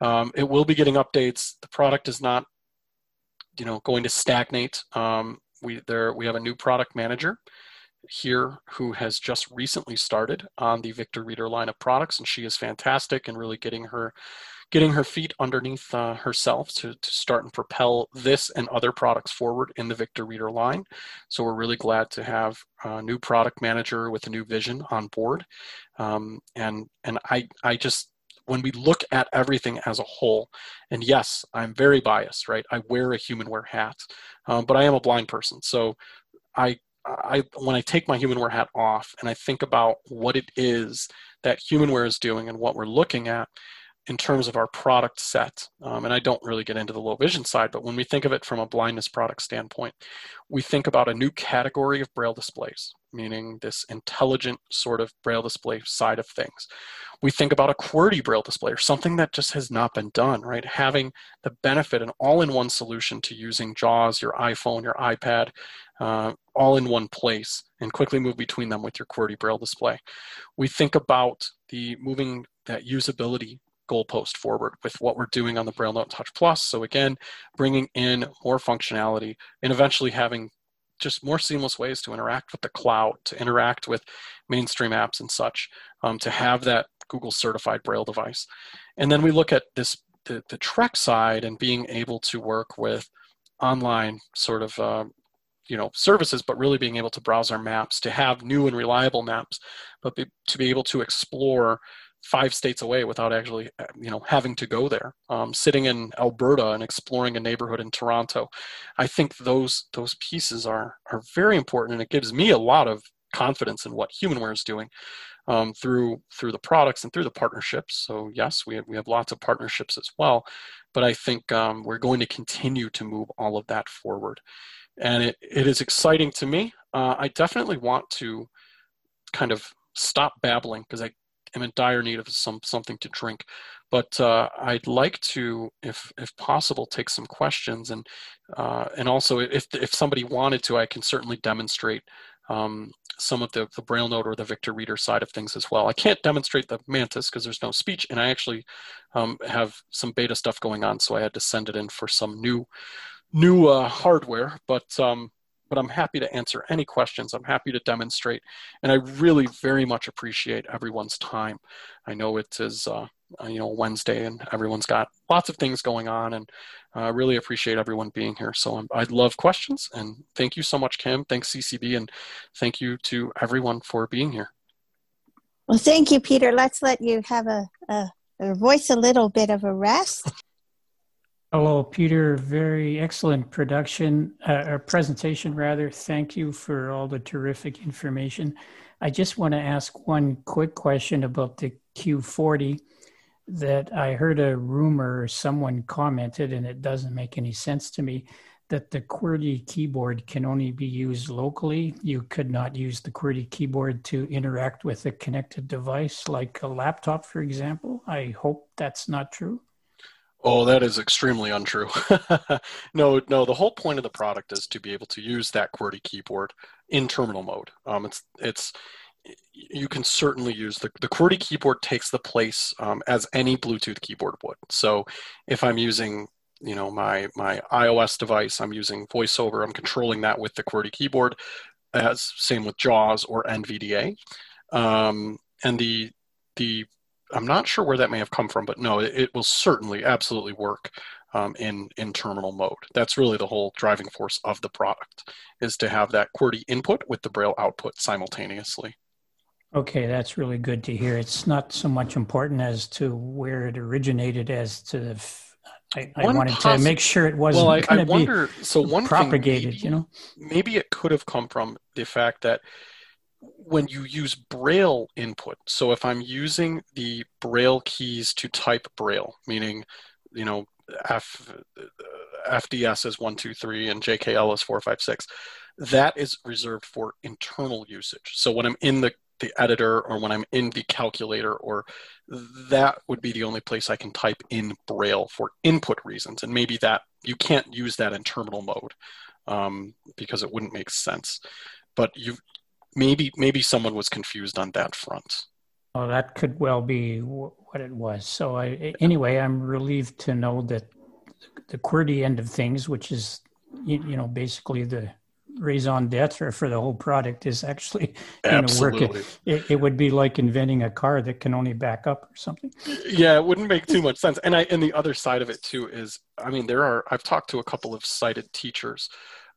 um, it will be getting updates. The product is not you know going to stagnate. Um, we there we have a new product manager here who has just recently started on the Victor Reader line of products, and she is fantastic and really getting her getting her feet underneath uh, herself to, to start and propel this and other products forward in the Victor Reader line. So we're really glad to have a new product manager with a new vision on board. Um, and and I I just when we look at everything as a whole, and yes, I'm very biased, right? I wear a humanware hat, um, but I am a blind person. So I, I, when I take my humanware hat off and I think about what it is that humanware is doing and what we're looking at, in terms of our product set. Um, and I don't really get into the low vision side, but when we think of it from a blindness product standpoint, we think about a new category of braille displays, meaning this intelligent sort of braille display side of things. We think about a QWERTY braille display or something that just has not been done, right? Having the benefit, an all in one solution to using JAWS, your iPhone, your iPad, uh, all in one place and quickly move between them with your QWERTY braille display. We think about the moving that usability goalpost forward with what we're doing on the Braille Note Touch Plus. So again, bringing in more functionality and eventually having just more seamless ways to interact with the cloud, to interact with mainstream apps and such, um, to have that Google certified Braille device. And then we look at this the, the Trek side and being able to work with online sort of uh, you know services but really being able to browse our maps to have new and reliable maps but be, to be able to explore five states away without actually uh, you know having to go there. Um, sitting in alberta and exploring a neighborhood in toronto i think those those pieces are are very important and it gives me a lot of confidence in what humanware is doing um, through through the products and through the partnerships. So yes we have, we have lots of partnerships as well but i think um, we're going to continue to move all of that forward. And it, it is exciting to me. Uh, i definitely want to kind of stop babbling because I am in dire need of some something to drink. But uh, I'd like to, if if possible, take some questions and uh, and also if if somebody wanted to, I can certainly demonstrate um, some of the, the Braille Note or the Victor Reader side of things as well. I can't demonstrate the Mantis because there's no speech, and I actually um, have some beta stuff going on, so I had to send it in for some new new uh, hardware. But um, but I'm happy to answer any questions. I'm happy to demonstrate. And I really very much appreciate everyone's time. I know it is, uh, uh you know, Wednesday and everyone's got lots of things going on and I uh, really appreciate everyone being here. So I'm, I'd love questions and thank you so much, Kim. Thanks CCB and thank you to everyone for being here.
Well, thank you, Peter. Let's let you have a, a, a voice a little bit of a rest.
Hello, Peter. Very excellent production uh, or presentation, rather. Thank you for all the terrific information. I just want to ask one quick question about the Q40 that I heard a rumor, someone commented, and it doesn't make any sense to me, that the QWERTY keyboard can only be used locally. You could not use the QWERTY keyboard to interact with a connected device like a laptop, for example. I hope that's not true.
Oh, that is extremely untrue. no, no. The whole point of the product is to be able to use that QWERTY keyboard in terminal mode. Um, it's it's you can certainly use the the QWERTY keyboard takes the place um, as any Bluetooth keyboard would. So, if I'm using you know my my iOS device, I'm using VoiceOver. I'm controlling that with the QWERTY keyboard. As same with JAWS or NVDA, um, and the the I'm not sure where that may have come from, but no, it, it will certainly absolutely work um, in in terminal mode. That's really the whole driving force of the product is to have that QWERTY input with the Braille output simultaneously.
Okay, that's really good to hear. It's not so much important as to where it originated as to the. F- I, I wanted possi- to make sure it wasn't well, I, I wonder, so one propagated. Maybe, you know,
maybe it could have come from the fact that when you use Braille input, so if I'm using the Braille keys to type Braille, meaning, you know, F, FDS is one, two, three, and JKL is four, five, six, that is reserved for internal usage. So when I'm in the, the editor or when I'm in the calculator, or that would be the only place I can type in Braille for input reasons. And maybe that you can't use that in terminal mode um, because it wouldn't make sense. But you maybe maybe someone was confused on that front.
Oh, that could well be what it was. So, I, anyway, I'm relieved to know that the QWERTY end of things, which is you, you know basically the raison d'etre for the whole product, is actually going to work. It, it, would be like inventing a car that can only back up or something.
Yeah, it wouldn't make too much sense. And I and the other side of it too is, I mean, there are I've talked to a couple of sighted teachers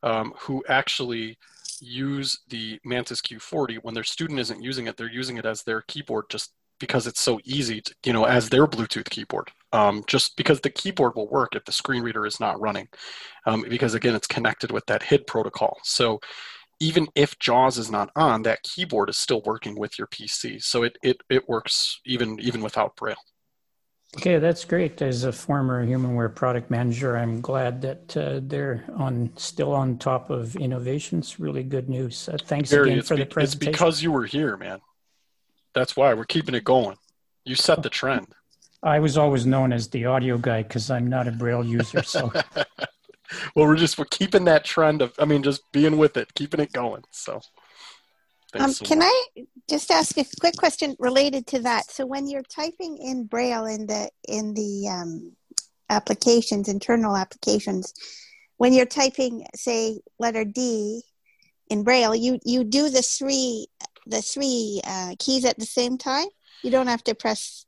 um, who actually use the Mantis Q40 when their student isn't using it, they're using it as their keyboard just because it's so easy, to, you know, as their Bluetooth keyboard. Um, just because the keyboard will work if the screen reader is not running, um, because again, it's connected with that HID protocol. So even if JAWS is not on, that keyboard is still working with your PC. So it it, it works even even without Braille.
Okay, that's great. As a former HumanWare product manager, I'm glad that uh, they're on still on top of innovations. Really good news. Uh, thanks again for be, the presentation.
It's because you were here, man. That's why we're keeping it going. You set the trend.
I was always known as the audio guy because I'm not a Braille user. So,
well, we're just we're keeping that trend of. I mean, just being with it, keeping it going. So.
Um, can I just ask a quick question related to that? So when you're typing in Braille in the in the um, applications, internal applications, when you're typing, say, letter D in Braille, you you do the three the three uh, keys at the same time. You don't have to press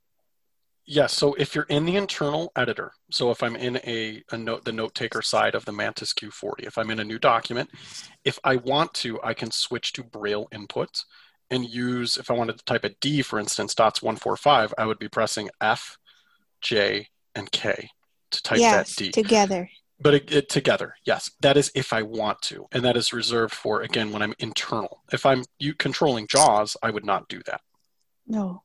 Yes. So if you're in the internal editor, so if I'm in a, a note, the note taker side of the Mantis Q40, if I'm in a new document, if I want to, I can switch to Braille input and use, if I wanted to type a D, for instance, dots 145, I would be pressing F, J, and K to type
yes,
that D.
together.
But it, it, together, yes. That is if I want to. And that is reserved for, again, when I'm internal. If I'm you, controlling JAWS, I would not do that.
No.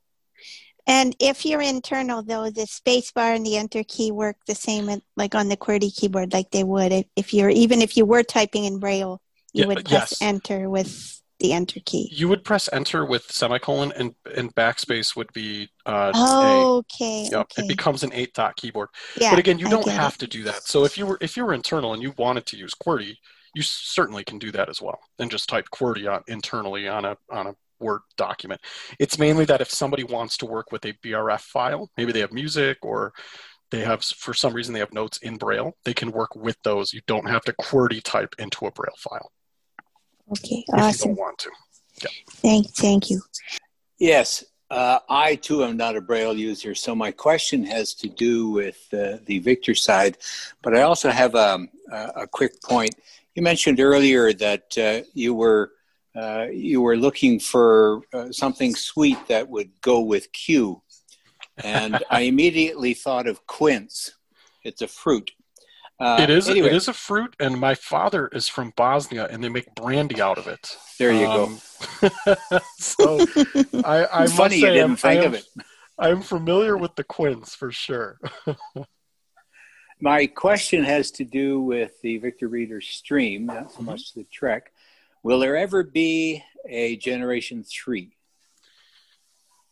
And if you're internal, though, the spacebar and the enter key work the same, like on the QWERTY keyboard, like they would if you're even if you were typing in Braille, you yeah, would press yes. enter with the enter key.
You would press enter with semicolon, and and backspace would be. Uh,
oh, okay, yep, okay.
It becomes an eight dot keyboard. Yeah, but again, you don't have it. to do that. So if you were if you were internal and you wanted to use QWERTY, you certainly can do that as well. And just type QWERTY on internally on a on a Word document. It's mainly that if somebody wants to work with a BRF file, maybe they have music or they have, for some reason, they have notes in Braille, they can work with those. You don't have to QWERTY type into a Braille file.
Okay, awesome.
you don't want to.
Yeah. Thank, thank you.
Yes, uh, I too am not a Braille user, so my question has to do with uh, the Victor side, but I also have um, a, a quick point. You mentioned earlier that uh, you were uh, you were looking for uh, something sweet that would go with Q. And I immediately thought of quince. It's a fruit.
Uh, it is. Anyway. It is a fruit, and my father is from Bosnia, and they make brandy out of it.
There you um,
go. so I, I
funny
you
didn't think
am,
of it.
I'm familiar with the quince for sure.
My question has to do with the Victor Reader Stream, not so much the Trek. Will there ever be a Generation Three?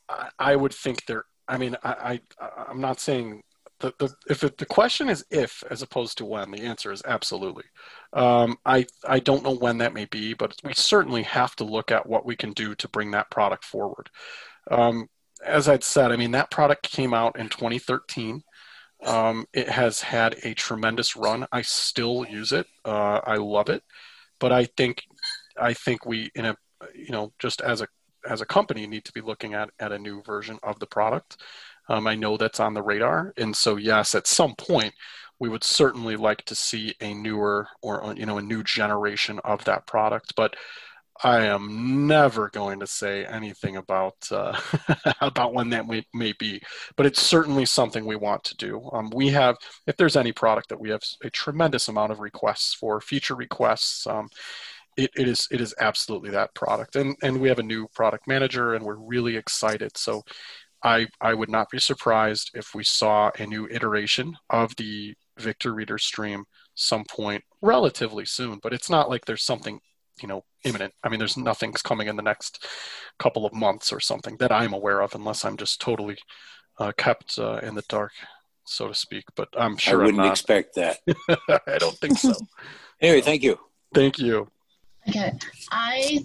I, I would think there. I mean, I, I I'm not saying the, the if it, the question is if as opposed to when, the answer is absolutely. Um, I I don't know when that may be, but we certainly have to look at what we can do to bring that product forward. Um, as I'd said, I mean that product came out in 2013. Um, it has had a tremendous run. I still use it. Uh, I love it, but I think I think we in a you know just as a as a company need to be looking at at a new version of the product. Um, I know that's on the radar, and so yes, at some point we would certainly like to see a newer or you know a new generation of that product. But I am never going to say anything about uh, about when that may, may be, but it's certainly something we want to do. Um, we have, if there's any product that we have a tremendous amount of requests for, feature requests. Um, it, it is it is absolutely that product, and and we have a new product manager, and we're really excited. So I, I would not be surprised if we saw a new iteration of the Victor Reader stream some point relatively soon, but it's not like there's something, you know, imminent. I mean, there's nothing's coming in the next couple of months or something that I'm aware of, unless I'm just totally uh, kept uh, in the dark, so to speak. But I'm sure
I wouldn't expect that.
I don't think so.
anyway, thank you.
Thank you.
Okay, I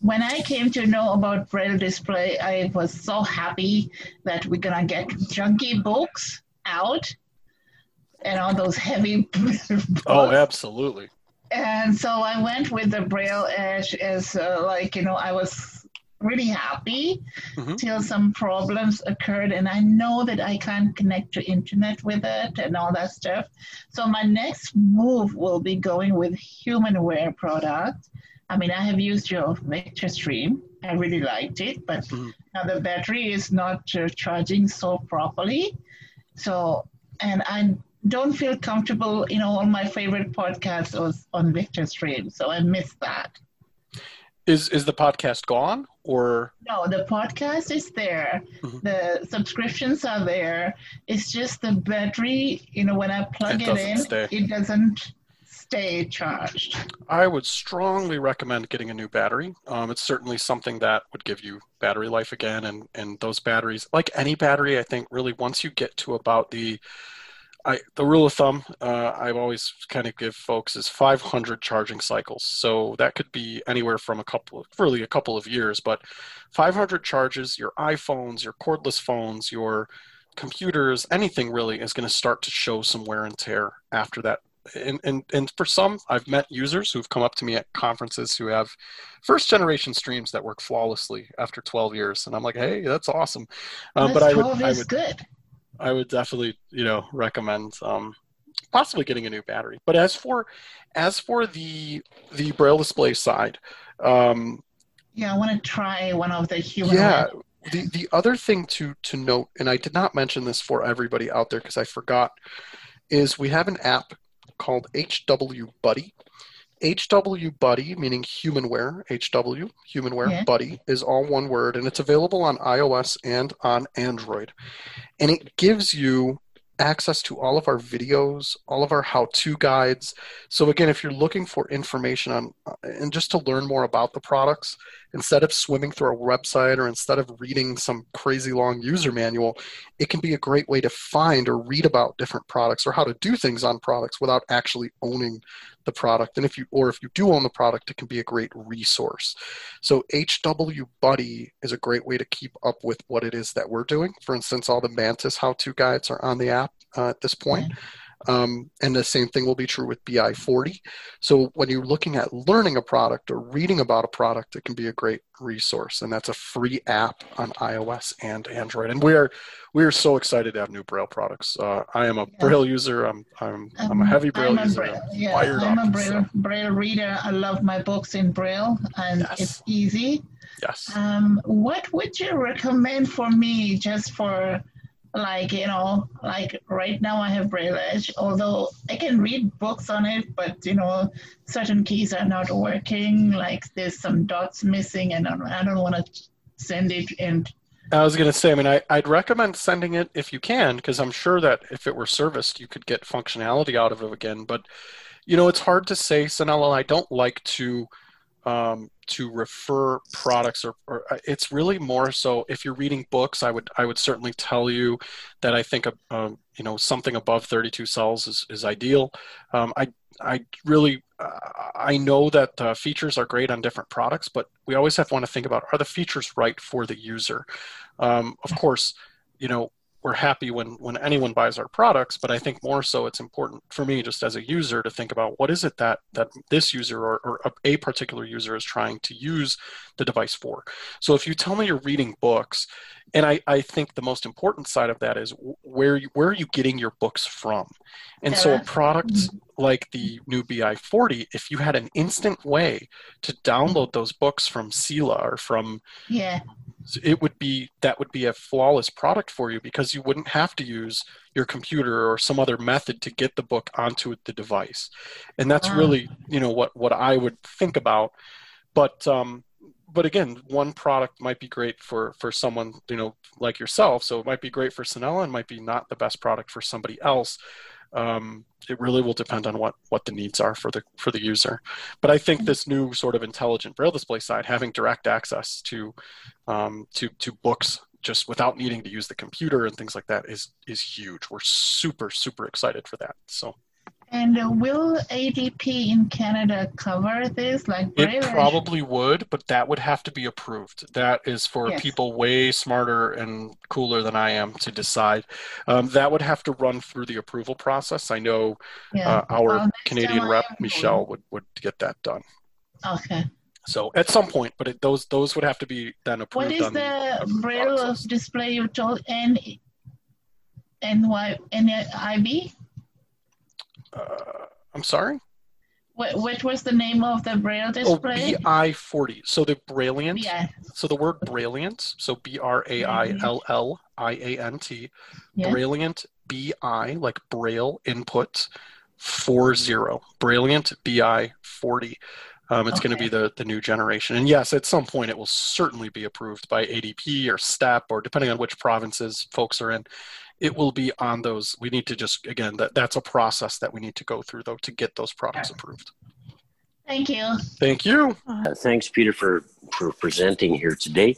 when I came to know about Braille Display, I was so happy that we're gonna get junky books out and all those heavy books.
Oh, absolutely.
And so I went with the Braille Edge as uh, like you know I was really happy mm-hmm. till some problems occurred and I know that I can't connect to internet with it and all that stuff. So my next move will be going with HumanWare product I mean, I have used your Victor Stream. I really liked it, but mm-hmm. now the battery is not uh, charging so properly. So, and I don't feel comfortable. You know, all my favorite podcasts was on Victor Stream, so I missed that.
Is is the podcast gone or
no? The podcast is there. Mm-hmm. The subscriptions are there. It's just the battery. You know, when I plug it, it in, stay. it doesn't stay charged?
I would strongly recommend getting a new battery. Um, it's certainly something that would give you battery life again, and and those batteries, like any battery, I think really once you get to about the I, the rule of thumb uh, I've always kind of give folks is 500 charging cycles. So that could be anywhere from a couple, of, really a couple of years, but 500 charges, your iPhones, your cordless phones, your computers, anything really is going to start to show some wear and tear after that. And, and and for some i've met users who've come up to me at conferences who have first generation streams that work flawlessly after 12 years and i'm like hey that's awesome.
Um, but i would i would good
i would definitely you know recommend um, possibly getting a new battery but as for as for the the braille display side um,
yeah i want to try one of the human
yeah the the other thing to to note and i did not mention this for everybody out there because i forgot is we have an app called HW Buddy. HW Buddy, meaning humanware, HW, humanware, yeah. Buddy, is all one word, and it's available on iOS and on Android. And it gives you access to all of our videos, all of our how to guides. So, again, if you're looking for information on uh, and just to learn more about the products, instead of swimming through a website or instead of reading some crazy long user manual, it can be a great way to find or read about different products or how to do things on products without actually owning the product. And if you or if you do own the product, it can be a great resource. So HW Buddy is a great way to keep up with what it is that we're doing. For instance, all the Mantis how-to guides are on the app uh, at this point. Mm-hmm. Um, and the same thing will be true with BI 40. So when you're looking at learning a product or reading about a product, it can be a great resource. And that's a free app on iOS and Android. And we are we are so excited to have new Braille products. Uh, I am a Braille user. I'm I'm, I'm a heavy Braille
a
user.
Braille, yeah, I'm a Braille, so. Braille reader. I love my books in Braille, and yes. it's easy.
Yes.
Um, what would you recommend for me, just for like you know like right now i have braille edge although i can read books on it but you know certain keys are not working like there's some dots missing and i don't want to send it and
I was going to say, I mean, I, I'd recommend sending it if you can, because I'm sure that if it were serviced, you could get functionality out of it again. But, you know, it's hard to say, Sanella. I don't like to um, to refer products or, or, uh, it's really more so if you're reading books i would i would certainly tell you that i think a, um, you know something above 32 cells is, is ideal. Um, i i really uh, i know that uh, features are great on different products but we always have to want to think about are the features right for the user? Um, of course you know we're happy when when anyone buys our products but i think more so it's important for me just as a user to think about what is it that that this user or, or a particular user is trying to use the device for. So if you tell me you're reading books and I, I think the most important side of that is where you, where are you getting your books from? And so a product mm-hmm. Like the new bi40 if you had an instant way to download those books from CELA or from
yeah
it would be that would be a flawless product for you because you wouldn't have to use your computer or some other method to get the book onto the device and that's wow. really you know what what i would think about but um but again, one product might be great for for someone you know like yourself. So it might be great for Sanella and might be not the best product for somebody else. Um, it really will depend on what what the needs are for the for the user. But I think this new sort of intelligent braille display side, having direct access to um, to to books just without needing to use the computer and things like that is is huge. We're super super excited for that. So.
And uh, will ADP in Canada cover this? Like
it probably would, but that would have to be approved. That is for yes. people way smarter and cooler than I am to decide. Um, that would have to run through the approval process. I know yeah. uh, our well, Canadian rep Michelle would would get that done.
Okay.
So at some point, but it, those those would have to be then approved.
What is the braille display you told N N Y N I B?
Uh, I'm sorry.
What, what was the name of the braille display?
Oh, BI40. So the Brailliant. Yeah. So the word Brailliant. So B R A I L L I A N T. Yeah. Brailliant BI like Braille input four zero. Brilliant. BI 40. Um, it's okay. going to be the, the new generation. And yes, at some point it will certainly be approved by ADP or STEP or depending on which provinces folks are in it will be on those. We need to just, again, that, that's a process that we need to go through though to get those products approved.
Thank you.
Thank you.
Uh, thanks, Peter, for, for presenting here today.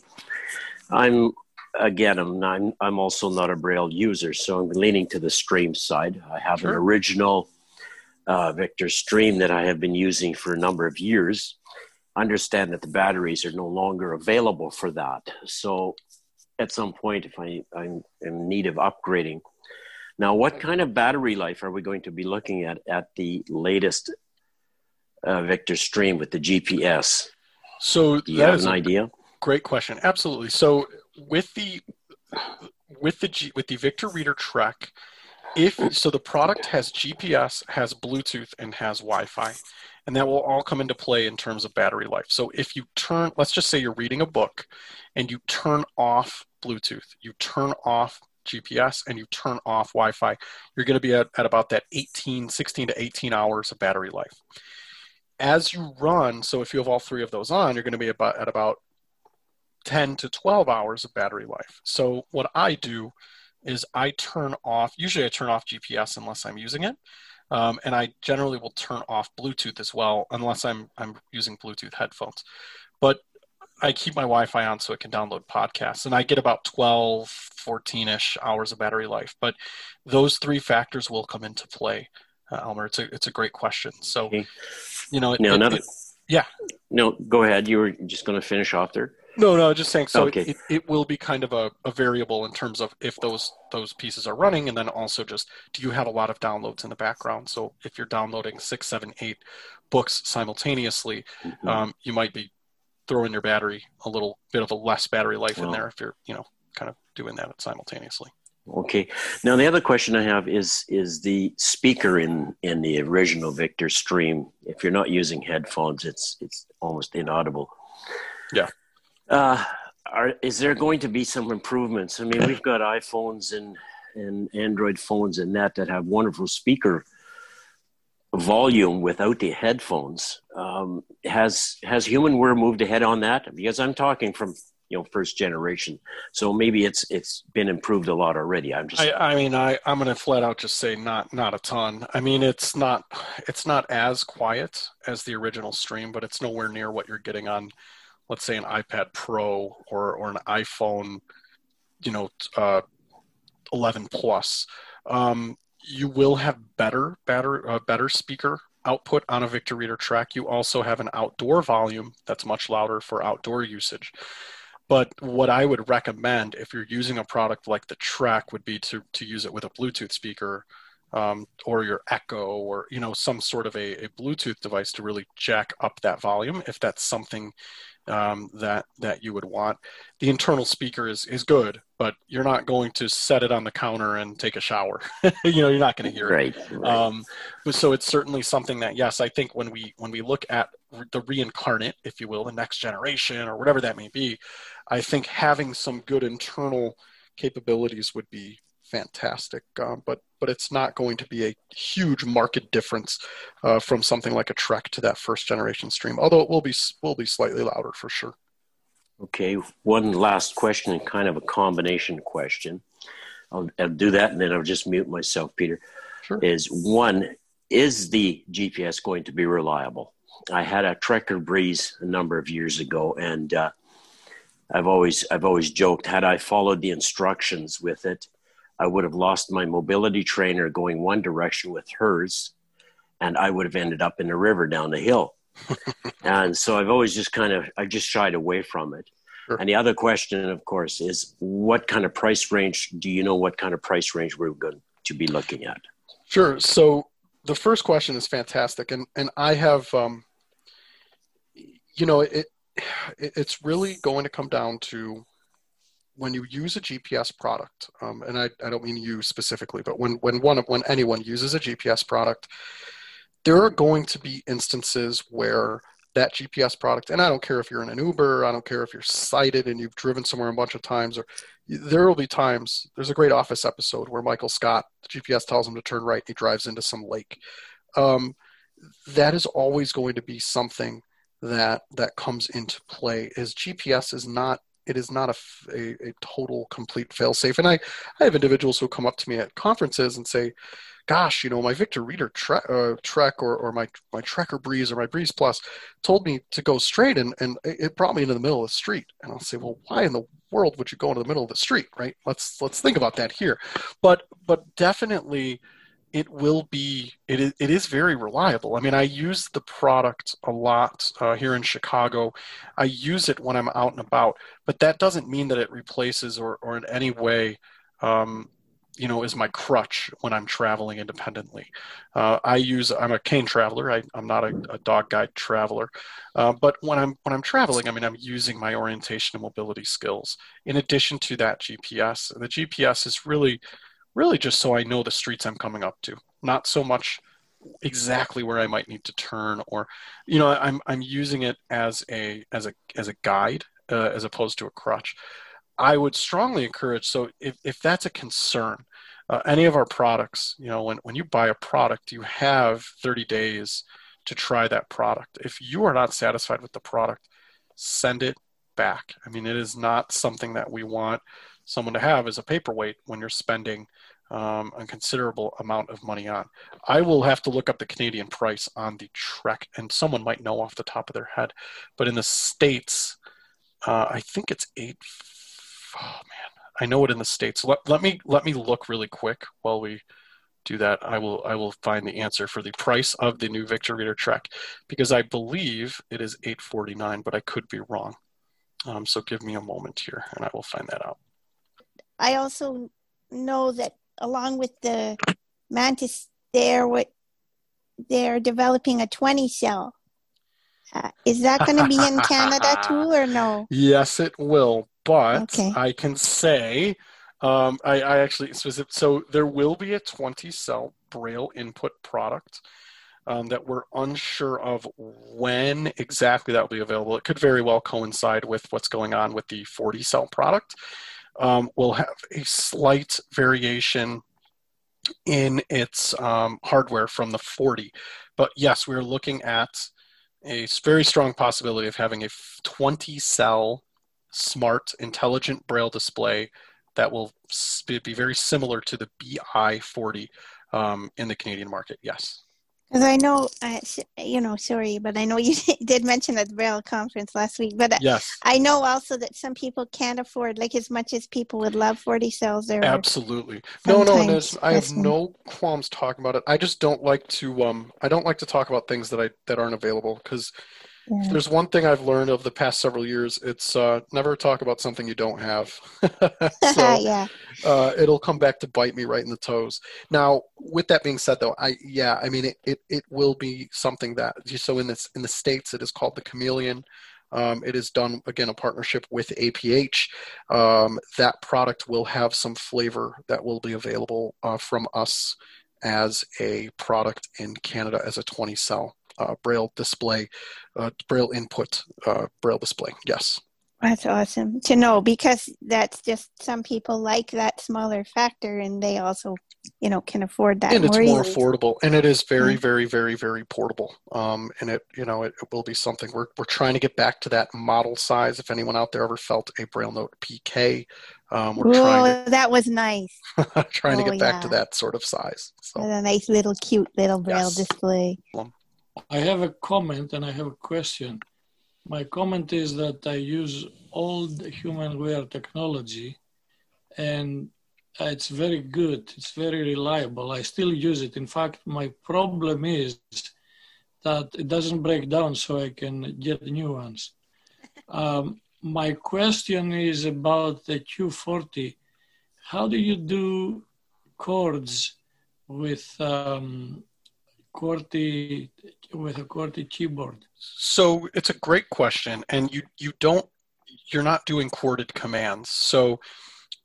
I'm again, I'm not, I'm also not a Braille user, so I'm leaning to the stream side. I have sure. an original uh, Victor Stream that I have been using for a number of years. Understand that the batteries are no longer available for that, so at some point if I, I'm in need of upgrading. Now, what kind of battery life are we going to be looking at at the latest uh, Victor Stream with the GPS?
So
do you have an idea?
Great question. Absolutely. So with the with the G, with the Victor Reader Trek, if so, the product has GPS, has Bluetooth, and has Wi-Fi, and that will all come into play in terms of battery life. So if you turn, let's just say you're reading a book, and you turn off Bluetooth, you turn off GPS, and you turn off Wi Fi, you're going to be at, at about that 18, 16 to 18 hours of battery life. As you run, so if you have all three of those on, you're going to be about, at about 10 to 12 hours of battery life. So what I do is I turn off, usually I turn off GPS unless I'm using it. Um, and I generally will turn off Bluetooth as well, unless I'm I'm using Bluetooth headphones. But I keep my Wi-Fi on so it can download podcasts, and I get about 12, 14-ish hours of battery life. But those three factors will come into play, uh, Elmer. It's a it's a great question. So, you know, it,
now,
it, it, yeah.
No, go ahead. You were just going to finish off there.
No, no, just saying. So okay. it, it will be kind of a, a variable in terms of if those those pieces are running, and then also just do you have a lot of downloads in the background? So if you're downloading six, seven, eight books simultaneously, mm-hmm. um, you might be throwing your battery a little bit of a less battery life well, in there if you're you know kind of doing that simultaneously
okay now the other question i have is is the speaker in in the original victor stream if you're not using headphones it's it's almost inaudible
yeah
uh are, is there going to be some improvements i mean we've got iphones and and android phones and that that have wonderful speaker volume without the headphones. Um, has has HumanWare moved ahead on that? Because I'm talking from you know first generation. So maybe it's it's been improved a lot already. I'm just.
I, I mean, I I'm gonna flat out just say not not a ton. I mean, it's not it's not as quiet as the original stream, but it's nowhere near what you're getting on, let's say, an iPad Pro or or an iPhone, you know, uh, 11 Plus. Um, you will have better better uh, better speaker output on a Victor Reader Trek. You also have an outdoor volume that's much louder for outdoor usage. But what I would recommend if you're using a product like the Trek would be to, to use it with a Bluetooth speaker um, or your Echo or you know some sort of a, a Bluetooth device to really jack up that volume if that's something um, that that you would want. The internal speaker is is good, but you're not going to set it on the counter and take a shower. you know, you're not going to hear
right,
it.
Right. Um,
so it's certainly something that yes, I think when we when we look at the reincarnate, if you will, the next generation or whatever that may be, I think having some good internal capabilities would be fantastic. Um, but but it's not going to be a huge market difference uh, from something like a Trek to that first generation stream. Although it will be will be slightly louder for sure.
Okay, one last question and kind of a combination question. I'll, I'll do that and then I'll just mute myself, Peter.
Sure.
Is one is the GPS going to be reliable? I had a Trekker Breeze a number of years ago, and uh, I've always I've always joked had I followed the instructions with it, I would have lost my mobility trainer going one direction with hers, and I would have ended up in the river down the hill. and so I've always just kind of I've just shied away from it. Sure. And the other question, of course, is what kind of price range do you know what kind of price range we're going to be looking at?
Sure. So the first question is fantastic, and and I have, um, you know, it, it it's really going to come down to when you use a GPS product, um, and I, I don't mean you specifically, but when when one when anyone uses a GPS product, there are going to be instances where that GPS product, and I don't care if you're in an Uber, I don't care if you're sighted and you've driven somewhere a bunch of times, or there will be times. There's a great Office episode where Michael Scott, the GPS tells him to turn right, he drives into some lake. Um, that is always going to be something that that comes into play. Is GPS is not it is not a, a, a total complete failsafe. And I, I have individuals who come up to me at conferences and say, gosh, you know, my Victor Reader tre- uh, Trek or, or my, my Trekker Breeze or my Breeze Plus told me to go straight and, and it brought me into the middle of the street. And I'll say, well, why in the world would you go into the middle of the street, right? Let's, let's think about that here. But, but definitely it will be it is, it is very reliable. I mean i use the product a lot uh, here in chicago. I use it when i'm out and about but that doesn't mean that it replaces or, or in any way um, you know is my crutch when i'm traveling independently. Uh, i use i'm a cane traveler. I, am not a, a, dog guide traveler. Uh, but when i'm when i'm traveling i mean i'm using my orientation and mobility skills. In addition to that gps the gps is really really just so I know the streets I'm coming up to, not so much exactly where I might need to turn or, you know, I'm, I'm using it as a, as a, as a guide uh, as opposed to a crutch. I would strongly encourage, so if, if that's a concern, uh, any of our products, you know, when, when you buy a product, you have 30 days to try that product. If you are not satisfied with the product, send it back. I mean, it is not something that we want someone to have as a paperweight when you're spending um, a considerable amount of money on. I will have to look up the Canadian price on the Trek, and someone might know off the top of their head. But in the States, uh, I think it's eight. Oh man, I know it in the States. Let, let me let me look really quick while we do that. I will I will find the answer for the price of the new Victor Reader Trek because I believe it is eight forty nine, but I could be wrong. Um, so give me a moment here, and I will find that out.
I also know that along with the mantis, they're what they're developing a 20 cell. Uh, is that going to be in Canada too, or no?
Yes, it will. But okay. I can say, um, I, I, actually so there will be a 20 cell Braille input product um, that we're unsure of when exactly that will be available. It could very well coincide with what's going on with the 40 cell product um, will have a slight variation in its um, hardware from the 40. But yes, we're looking at a very strong possibility of having a 20 cell smart, intelligent braille display that will be very similar to the BI40 um, in the Canadian market. Yes.
Because I know, uh, you know, sorry, but I know you did mention at the Braille conference last week. But uh,
yes,
I know also that some people can't afford, like as much as people would love 40 cells. There
absolutely no, no. I have no qualms talking about it. I just don't like to. Um, I don't like to talk about things that I that aren't available because yeah. there's one thing I've learned over the past several years. It's uh, never talk about something you don't have. so,
yeah.
Uh, it'll come back to bite me right in the toes. Now, with that being said, though, I yeah, I mean, it, it, it will be something that so in this in the states it is called the Chameleon. Um, it is done again a partnership with APH. Um, that product will have some flavor that will be available uh, from us as a product in Canada as a 20 cell uh, braille display, uh, braille input, uh, braille display. Yes.
That's awesome to know because that's just some people like that smaller factor and they also, you know, can afford that.
And
it's
more, more affordable and it is very, very, very, very portable. Um, and it, you know, it, it, will be something we're, we're trying to get back to that model size. If anyone out there ever felt a BrailleNote PK, um, we're
Whoa,
trying
to, that was nice.
trying oh, to get back yeah. to that sort of size.
So. a nice little cute little Braille yes. display.
I have a comment and I have a question. My comment is that I use old HumanWare technology and it's very good. It's very reliable. I still use it. In fact, my problem is that it doesn't break down so I can get new ones. Um, my question is about the Q40. How do you do chords with um, QWERTY with a QWERTY keyboard?
So it's a great question, and you you don't you're not doing QWERTY commands. So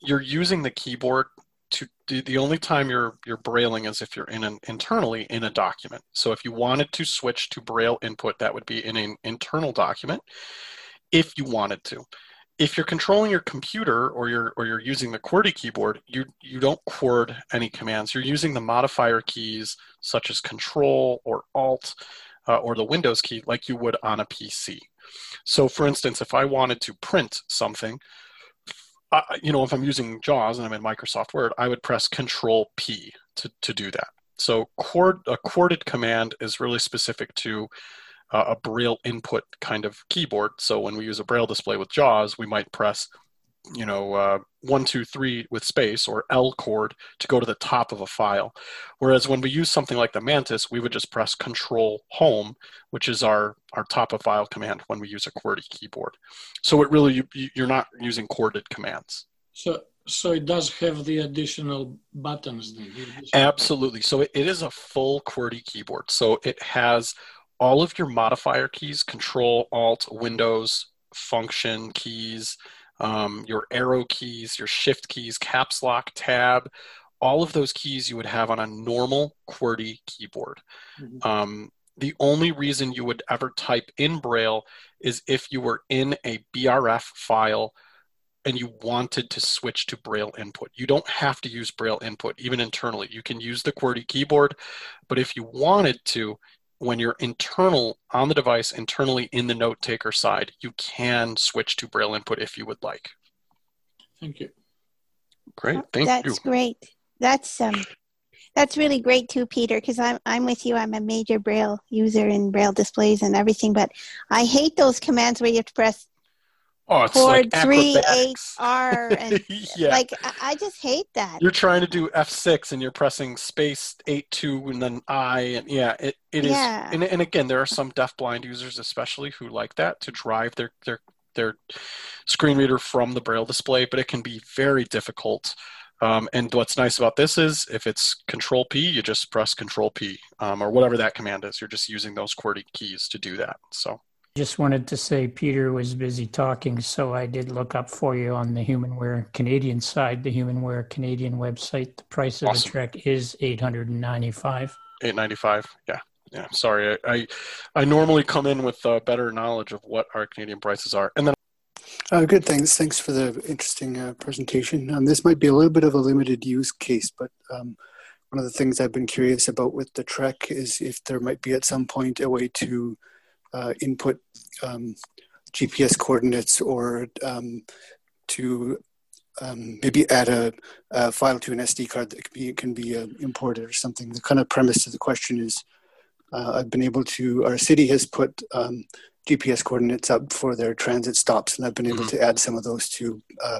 you're using the keyboard to the only time you're you're brailing is if you're in an internally in a document. So if you wanted to switch to braille input, that would be in an internal document. If you wanted to, if you're controlling your computer or you're or you're using the QWERTY keyboard, you you don't chord any commands. You're using the modifier keys such as Control or Alt uh, or the Windows key like you would on a PC. So, for instance, if I wanted to print something, uh, you know, if I'm using JAWS and I'm in Microsoft Word, I would press Control P to to do that. So, chord, a chorded command is really specific to uh, a braille input kind of keyboard. So when we use a braille display with JAWS, we might press, you know, uh, one, two, three with space or L chord to go to the top of a file. Whereas when we use something like the Mantis, we would just press Control Home, which is our our top of file command when we use a QWERTY keyboard. So it really you, you're not using chorded commands.
So so it does have the additional buttons then.
Absolutely. So it, it is a full QWERTY keyboard. So it has all of your modifier keys, Control, Alt, Windows, Function keys, um, your arrow keys, your shift keys, caps lock, tab, all of those keys you would have on a normal QWERTY keyboard. Mm-hmm. Um, the only reason you would ever type in Braille is if you were in a BRF file and you wanted to switch to Braille input. You don't have to use Braille input, even internally. You can use the QWERTY keyboard, but if you wanted to, when you're internal on the device, internally in the note taker side, you can switch to Braille input if you would like.
Thank you.
Great, thank
that's
you.
That's great. That's um, that's really great too, Peter. Because I'm I'm with you. I'm a major Braille user in Braille displays and everything, but I hate those commands where you have to press
Oh, it's chord like
three eight R and yeah. like I just hate that.
You're trying to do F six and you're pressing space eight two and then I and yeah, it, it is yeah. and, and again there are some deafblind users especially who like that to drive their their their screen reader from the braille display, but it can be very difficult. Um, and what's nice about this is if it's Control P, you just press Control P um, or whatever that command is. You're just using those QWERTY keys to do that. So
just wanted to say Peter was busy talking, so I did look up for you on the HumanWare Canadian side, the HumanWare Canadian website. The price of awesome. the Trek is eight hundred and ninety-five.
Eight ninety-five. Yeah, yeah. Sorry, I, I, I normally come in with a better knowledge of what our Canadian prices are, and then.
Uh, good, thanks. Thanks for the interesting uh, presentation. Um, this might be a little bit of a limited use case, but um, one of the things I've been curious about with the Trek is if there might be at some point a way to uh, input um, GPS coordinates or um, to um, maybe add a, a, file to an SD card that can be, can be uh, imported or something. The kind of premise of the question is uh, I've been able to, our city has put um, GPS coordinates up for their transit stops, and I've been able mm-hmm. to add some of those to uh,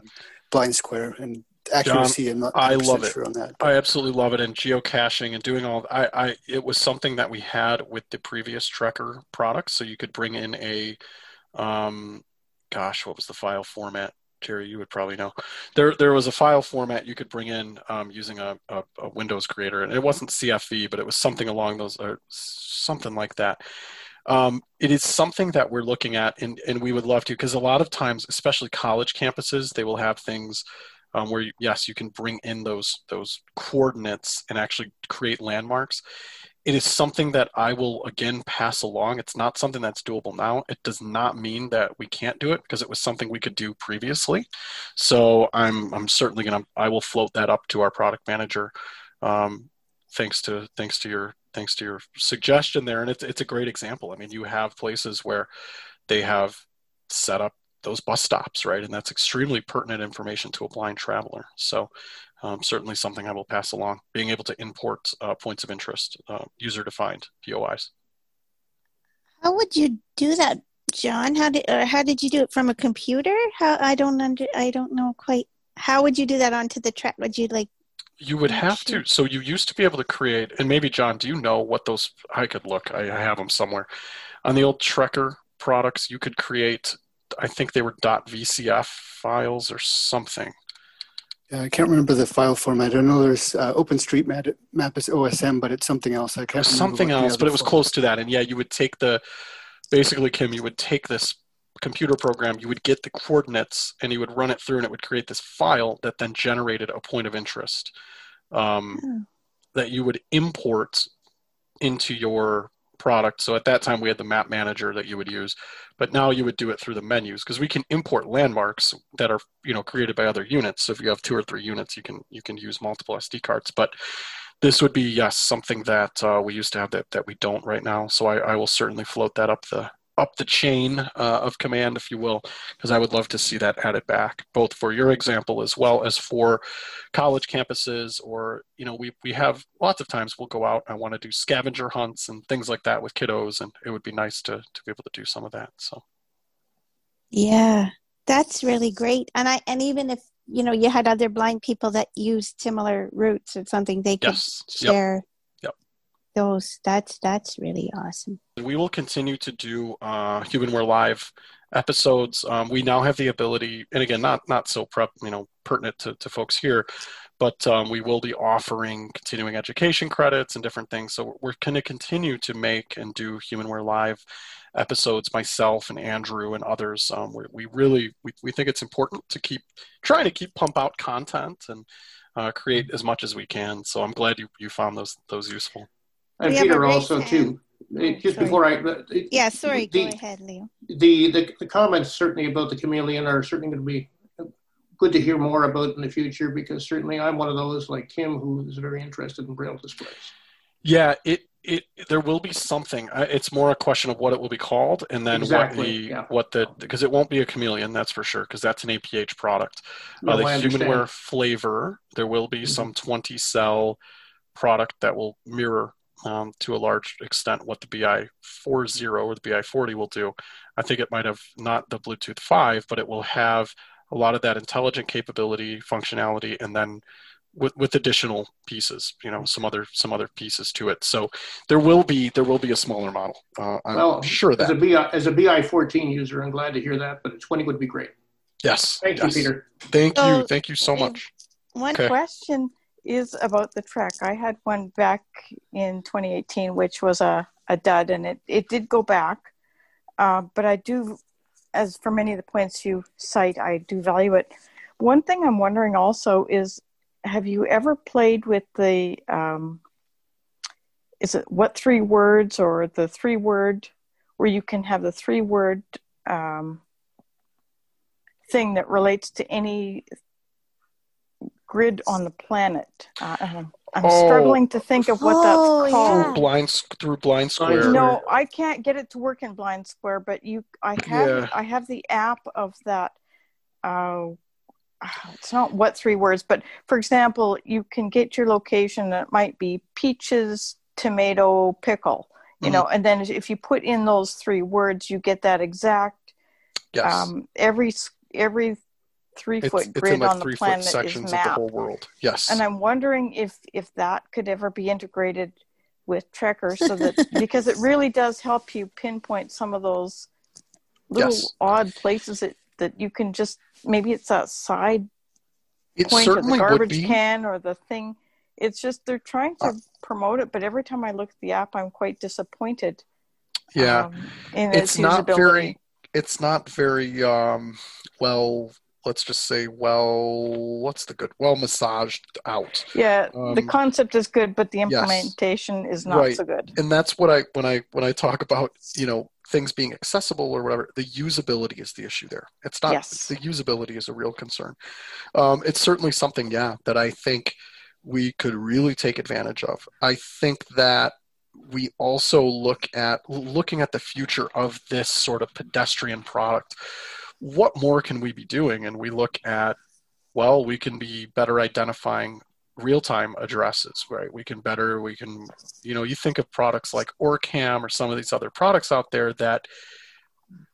BlindSquare and accuracy.
John, not I love it. Sure on that, I absolutely love it, and geocaching and doing all. I, I, it was something that we had with the previous Trekker products, so you could bring in a, um, gosh, what was the file format? Terry, you would probably know. There, there was a file format you could bring in um, using a, a, a, Windows creator, and it wasn't CFV, but it was something along those, or something like that. Um, it is something that we're looking at, and, and we would love to, because a lot of times, especially college campuses, they will have things um, where yes, you can bring in those those coordinates and actually create landmarks it is something that I will again pass along. It's not something that's doable now. It does not mean that we can't do it because it was something we could do previously. So I'm I'm certainly gonna I will float that up to our product manager. Um, thanks to thanks to your thanks to your suggestion there, and it's it's a great example. I mean, you have places where they have set up those bus stops, right, and that's extremely pertinent information to a blind traveler. So um, certainly something I will pass along. Being able to import uh, points of interest, uh, user defined POIs.
How would you do that, John? How did or how did you do it from a computer? How I don't under I don't know quite. How would you do that onto the Trek? Would you like?
You would have to. So you used to be able to create, and maybe John, do you know what those? I could look. I, I have them somewhere. On the old Trekker products, you could create. I think they were .vcf files or something
yeah, I can't remember the file format. I know there's uh, OpenStreetMap map is OSM, but it's something else. I can't.
something else, but it was close to that. And yeah, you would take the basically, Kim, you would take this computer program, you would get the coordinates, and you would run it through, and it would create this file that then generated a point of interest um, hmm. that you would import into your product. So at that time, we had the map manager that you would use, but now you would do it through the menus because we can import landmarks that are you know created by other units. So if you have two or three units, you can you can use multiple SD cards. But this would be yes something that uh, we used to have that that we don't right now. So I, I will certainly float that up the up the chain uh, of command, if you will, because I would love to see that added back, both for your example as well as for college campuses. Or you know, we we have lots of times we'll go out. I want to do scavenger hunts and things like that with kiddos, and it would be nice to to be able to do some of that. So,
yeah, that's really great. And I and even if you know you had other blind people that used similar routes or something, they could yes. share. Yep those that's that's really awesome.
We will continue to do uh humanware live episodes. Um, we now have the ability and again not not so prep you know pertinent to, to folks here but um, we will be offering continuing education credits and different things. So we're going to continue to make and do humanware live episodes myself and andrew and others. Um, we, really we, we think it's important to keep trying to keep pump out content and uh, create as much as we can. So i'm glad you, you found those those useful
and we Peter also fan. too. Just sorry. before I,
yeah, sorry, the, go ahead, Leo.
The, the the comments certainly about the chameleon are certainly going to be good to hear more about in the future because certainly I'm one of those like Kim who is very interested in braille displays.
Yeah, it it there will be something. It's more a question of what it will be called, and then exactly, what the yeah. what the because it won't be a chameleon, that's for sure, because that's an APH product. No, uh, the humanware flavor, there will be mm-hmm. some 20 cell product that will mirror um, to a large extent what the BI 40 or the BI 40 will do. I think it might have not the Bluetooth 5, but it will have a lot of that intelligent capability, functionality, and then with, with additional pieces, you know, some other some other pieces to it. So there will be there will be a smaller model. Uh, I'm well, sure that
as a BI as a BI 14 user, I'm glad to hear that. But a 20 would be great.
Yes.
Thank
yes.
you, Peter.
Thank so, you. Thank you so much.
One okay. question is about the trek. I had one back in 2018, which was a, a dud, and it, it did go back. Uh, but I do, as for many of the points you cite, I do value it. One thing I'm wondering also is have you ever played with the, um, is it what three words or the three word, where you can have the three word um, thing that relates to any grid on the planet. Uh, I'm oh. struggling to think of what oh, that's called.
Through blind through BlindSquare.
No, I can't get it to work in BlindSquare, but you I have yeah. I have the app of that uh, it's not what three words, but for example, you can get your location that might be peaches, tomato, pickle, you mm-hmm. know, and then if you put in those three words, you get that exact.
Yes. Um,
every every three it's, foot grid like on the planet is mapped. the
whole world. Yes.
And I'm wondering if if that could ever be integrated with Trekker, so that because it really does help you pinpoint some of those little yes. odd places that that you can just maybe it's that side
it
point
of
the garbage can or the thing. It's just they're trying to uh, promote it, but every time I look at the app, I'm quite disappointed.
Yeah, um, it's, its not very. It's not very um, well. Let's just say well. What's the good? Well massaged out.
Yeah, um, the concept is good, but the implementation yes, is not
right.
so good.
And that's what I when I when I talk about you know things being accessible or whatever the usability is the issue there it's not
yes.
the usability is a real concern um, it's certainly something yeah that i think we could really take advantage of i think that we also look at looking at the future of this sort of pedestrian product what more can we be doing? And we look at well we can be better identifying real-time addresses right? We can better we can you know you think of products like OrCam or some of these other products out there that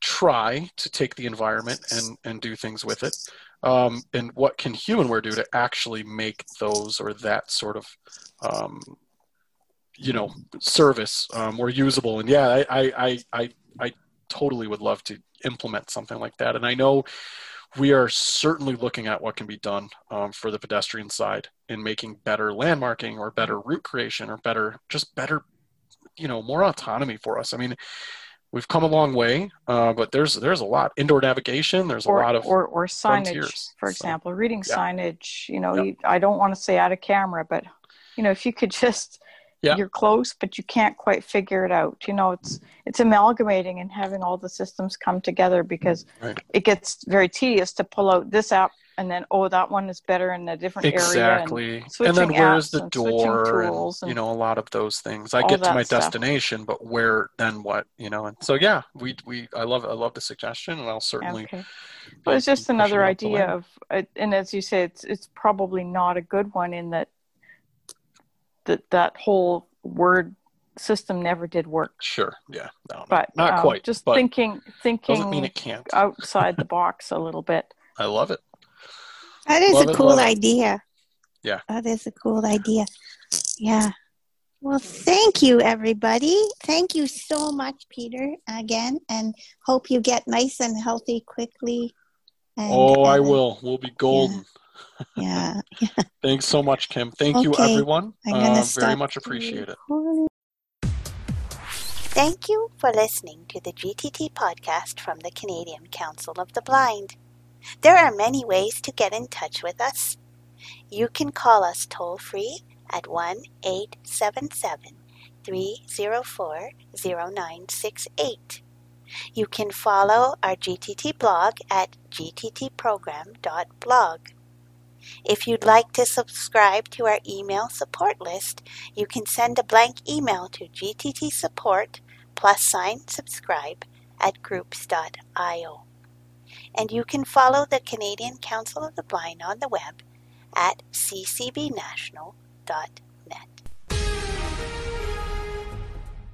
try to take the environment and and do things with it. Um, and what can humanware do to actually make those or that sort of um, you know service um, more usable? And yeah I, I i i totally would love to implement something like that and i know we are certainly looking at what can be done um, for the pedestrian side in making better landmarking or better route creation or better just better you know more autonomy for us i mean we've come a long way uh, but there's there's a lot indoor navigation there's
or,
a lot of
or, or signage frontiers. for example so, reading yeah. signage you know you, i don't want to say out of camera but you know if you could just yeah. you're close but you can't quite figure it out you know it's it's amalgamating and having all the systems come together because
right.
it gets very tedious to pull out this app and then oh that one is better in a different
exactly.
area exactly
and,
and,
then where's the door and, and, you know a lot of those things i get to my stuff. destination but where then what you know and so yeah we we i love i love the suggestion and i'll certainly
okay. but it's just another idea of uh, and as you say it's it's probably not a good one in that that that whole word system never did work.
Sure. Yeah.
No, but
not
um,
quite.
Just thinking, thinking.
Doesn't mean it can't.
outside the box a little bit.
I love it.
That is
love
a
it,
cool idea.
Yeah.
That is a cool idea. Yeah. Well, thank you, everybody. Thank you so much, Peter, again, and hope you get nice and healthy quickly.
And, oh, I will. We'll be golden.
Yeah. yeah.
Thanks so much, Kim. Thank okay. you, everyone. Uh, very much appreciate it.
Thank you for listening to the GTT podcast from the Canadian Council of the Blind. There are many ways to get in touch with us. You can call us toll free at 1 877 304 0968. You can follow our GTT blog at gttprogram.blog. If you'd like to subscribe to our email support list, you can send a blank email to gttsupport plus sign subscribe at groups.io. And you can follow the Canadian Council of the Blind on the web at ccbnational.ca.